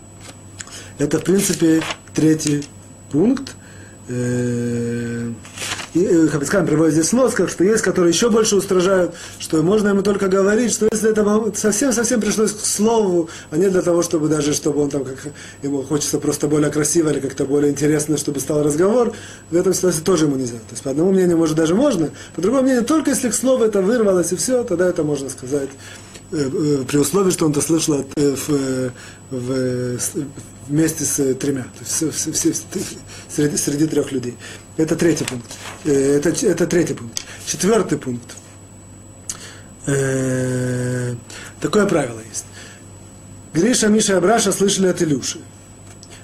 Это, в принципе, третий пункт. И э, Хабицкан приводит здесь носках, что есть, которые еще больше устражают, что можно ему только говорить, что если это совсем-совсем пришлось к слову, а не для того, чтобы даже, чтобы он там, как ему хочется просто более красиво или как-то более интересно, чтобы стал разговор, в этом ситуации тоже ему нельзя. То есть по одному мнению, может, даже можно, по другому мнению, только если к слову это вырвалось и все, тогда это можно сказать э, э, при условии, что он это слышал от, в, в, вместе с тремя, то есть все, все, среди, среди трех людей. Это третий пункт. Э, это, это третий пункт. Четвертый пункт. Э, такое правило есть. Гриша, Миша и Абраша слышали от Илюши.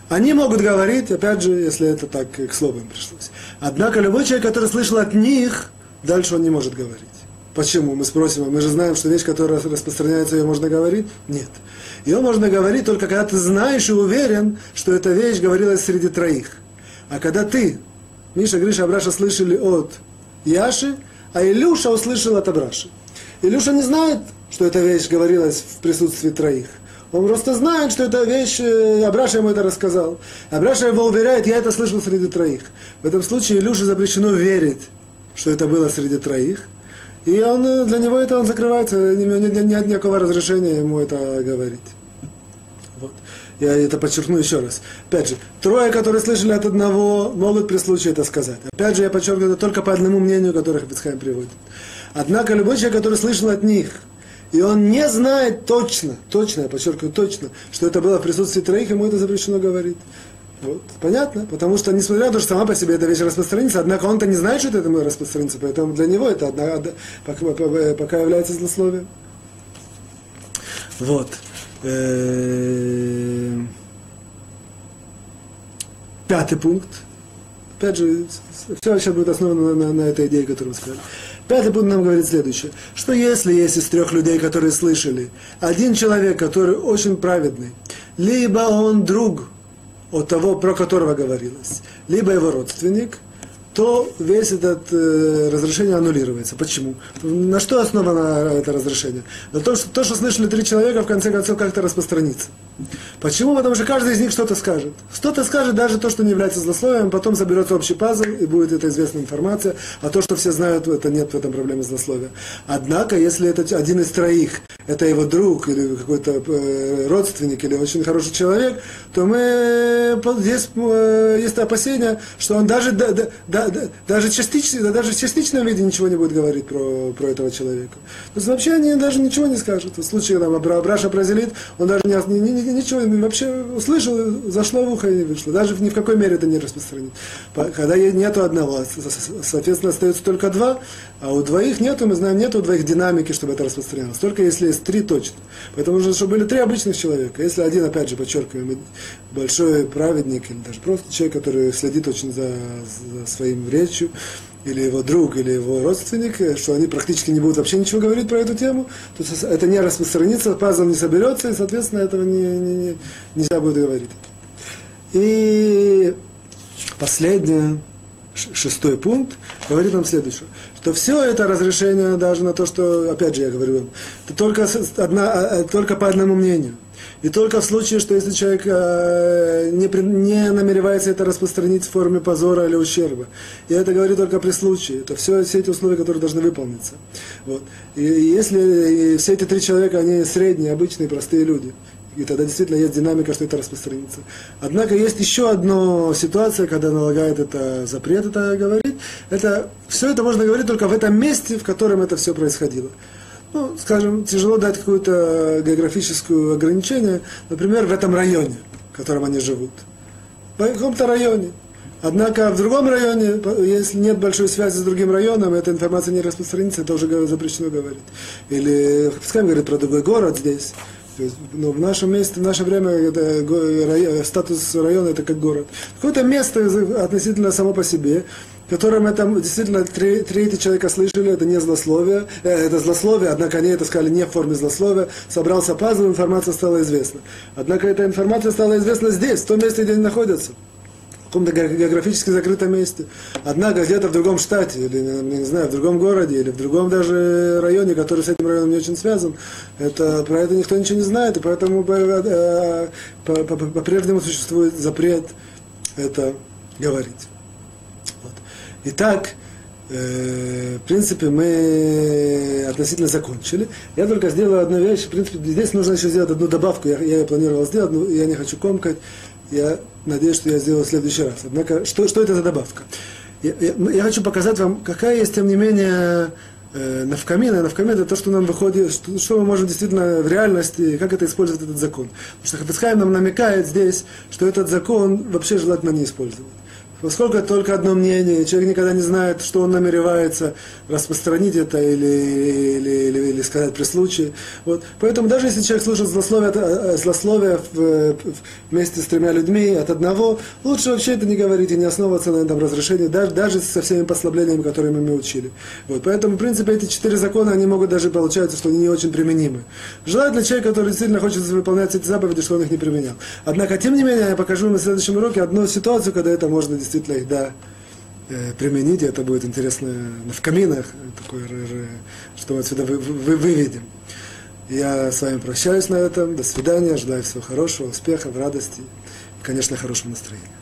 Они могут говорить, опять же, если это так к слову им пришлось. Однако любой человек, который слышал от них, дальше он не может говорить. Почему? Мы спросим, мы же знаем, что вещь, которая распространяется, ее можно говорить? Нет. Ее можно говорить только когда ты знаешь и уверен, что эта вещь говорилась среди троих. А когда ты Миша, Гриша, Абраша слышали от Яши, а Илюша услышал от Абраши. Илюша не знает, что эта вещь говорилась в присутствии троих. Он просто знает, что эта вещь, э, Абраша ему это рассказал. Абраша его уверяет, я это слышал среди троих. В этом случае Илюше запрещено верить, что это было среди троих. И он, э, для него это он закрывается, нет, нет никакого разрешения ему это говорить. Я это подчеркну еще раз. Опять же, трое, которые слышали от одного, могут при случае это сказать. Опять же, я подчеркну это только по одному мнению, которых Бицхайм приводит. Однако любой человек, который слышал от них, и он не знает точно, точно, я подчеркиваю точно, что это было в присутствии троих, ему это запрещено говорить. Вот. Понятно? Потому что, несмотря на то, что сама по себе эта вещь распространится, однако он-то не знает, что это может распространиться, поэтому для него это одна, пока, пока является злословием. Вот. Э, пятый пункт. Опять же, все сейчас будет основано на, на, на этой идее, которую мы сказали. Пятый пункт нам говорит следующее, что если есть из трех людей, которые слышали, один человек, который очень праведный, либо он друг от того, про которого говорилось, либо его родственник – то весь этот э, разрешение аннулируется. Почему? На что основано это разрешение? На том, что то, что слышали три человека, в конце концов как-то распространится. Почему? Потому что каждый из них что-то скажет. Что-то скажет даже то, что не является злословием, потом соберется общий пазл, и будет эта известная информация. А то, что все знают, это нет в этом проблемы злословия. Однако, если это один из троих, это его друг или какой-то э, родственник или очень хороший человек, то мы здесь э, есть опасение, что он даже, да, да, да, даже, частично, даже в частичном виде ничего не будет говорить про, про этого человека. То есть вообще они даже ничего не скажут. В случае там, Абраша прозелит, он даже не, не, не, ничего вообще услышал, зашло в ухо и не вышло. Даже ни в какой мере это не распространит. Когда нету одного, соответственно, остается только два, а у двоих нету, мы знаем, нету у двоих динамики, чтобы это распространялось. Только если есть три точно. Поэтому нужно, чтобы были три обычных человека. Если один, опять же, подчеркиваем, большой праведник или даже просто человек, который следит очень за, за своим речью, или его друг, или его родственник, что они практически не будут вообще ничего говорить про эту тему, то есть это не распространится, пазл не соберется, и, соответственно, этого не, не, не, нельзя будет говорить. И последнее, шестой пункт, говорит нам следующее, что все это разрешение даже на то, что, опять же, я говорю это только, одна, а, а, только по одному мнению – и только в случае, что если человек э, не, не намеревается это распространить в форме позора или ущерба. И это говорит только при случае. Это все, все эти условия, которые должны выполниться. Вот. И если и все эти три человека, они средние, обычные, простые люди. И тогда действительно есть динамика, что это распространится. Однако есть еще одна ситуация, когда налагает это запрет, это говорит. Это, все это можно говорить только в этом месте, в котором это все происходило ну, скажем, тяжело дать какое-то географическое ограничение, например, в этом районе, в котором они живут. В каком-то районе. Однако в другом районе, если нет большой связи с другим районом, эта информация не распространится, это уже запрещено говорить. Или, пускай говорит про другой город здесь, но ну, в нашем месте, в наше время это, район, статус района это как город. Какое-то место относительно само по себе, которым это действительно три, третий человека слышали, это не злословие, э, это злословие, однако они это сказали не в форме злословия, собрался пазл, информация стала известна. Однако эта информация стала известна здесь, в том месте, где они находятся каком-то географически закрытом месте. Однако где-то в другом штате, или, не знаю, в другом городе, или в другом даже районе, который с этим районом не очень связан, это, про это никто ничего не знает, и поэтому э, по-прежнему существует запрет это говорить. Итак, э, в принципе, мы относительно закончили. Я только сделаю одну вещь. В принципе, здесь нужно еще сделать одну добавку. Я, я планировал сделать, но я не хочу комкать. Я надеюсь, что я сделаю в следующий раз. Однако, что, что это за добавка? Я, я, я хочу показать вам, какая есть, тем не менее, э, навкамина. Навкамина это то, что нам выходит, что, что мы можем действительно в реальности, как это использовать этот закон. Потому что Хафицхайм нам намекает здесь, что этот закон вообще желательно не использовать. Поскольку только одно мнение, человек никогда не знает, что он намеревается распространить это или, или, или, или сказать при случае. Вот. Поэтому даже если человек слушает злословие, э, злословие в, вместе с тремя людьми от одного, лучше вообще это не говорить и не основываться на этом разрешении, даже, даже со всеми послаблениями, которыми мы учили. Вот. Поэтому, в принципе, эти четыре закона, они могут даже получаться, что они не очень применимы. Желательно человек, который действительно хочет выполнять эти заповеди, что он их не применял. Однако, тем не менее, я покажу вам на следующем уроке одну ситуацию, когда это можно действительно, да, э, применить, это будет интересно в каминах, такое, что мы отсюда вы, вы, выведем. Я с вами прощаюсь на этом. До свидания. Желаю всего хорошего, успехов, радости и, конечно, хорошего настроения.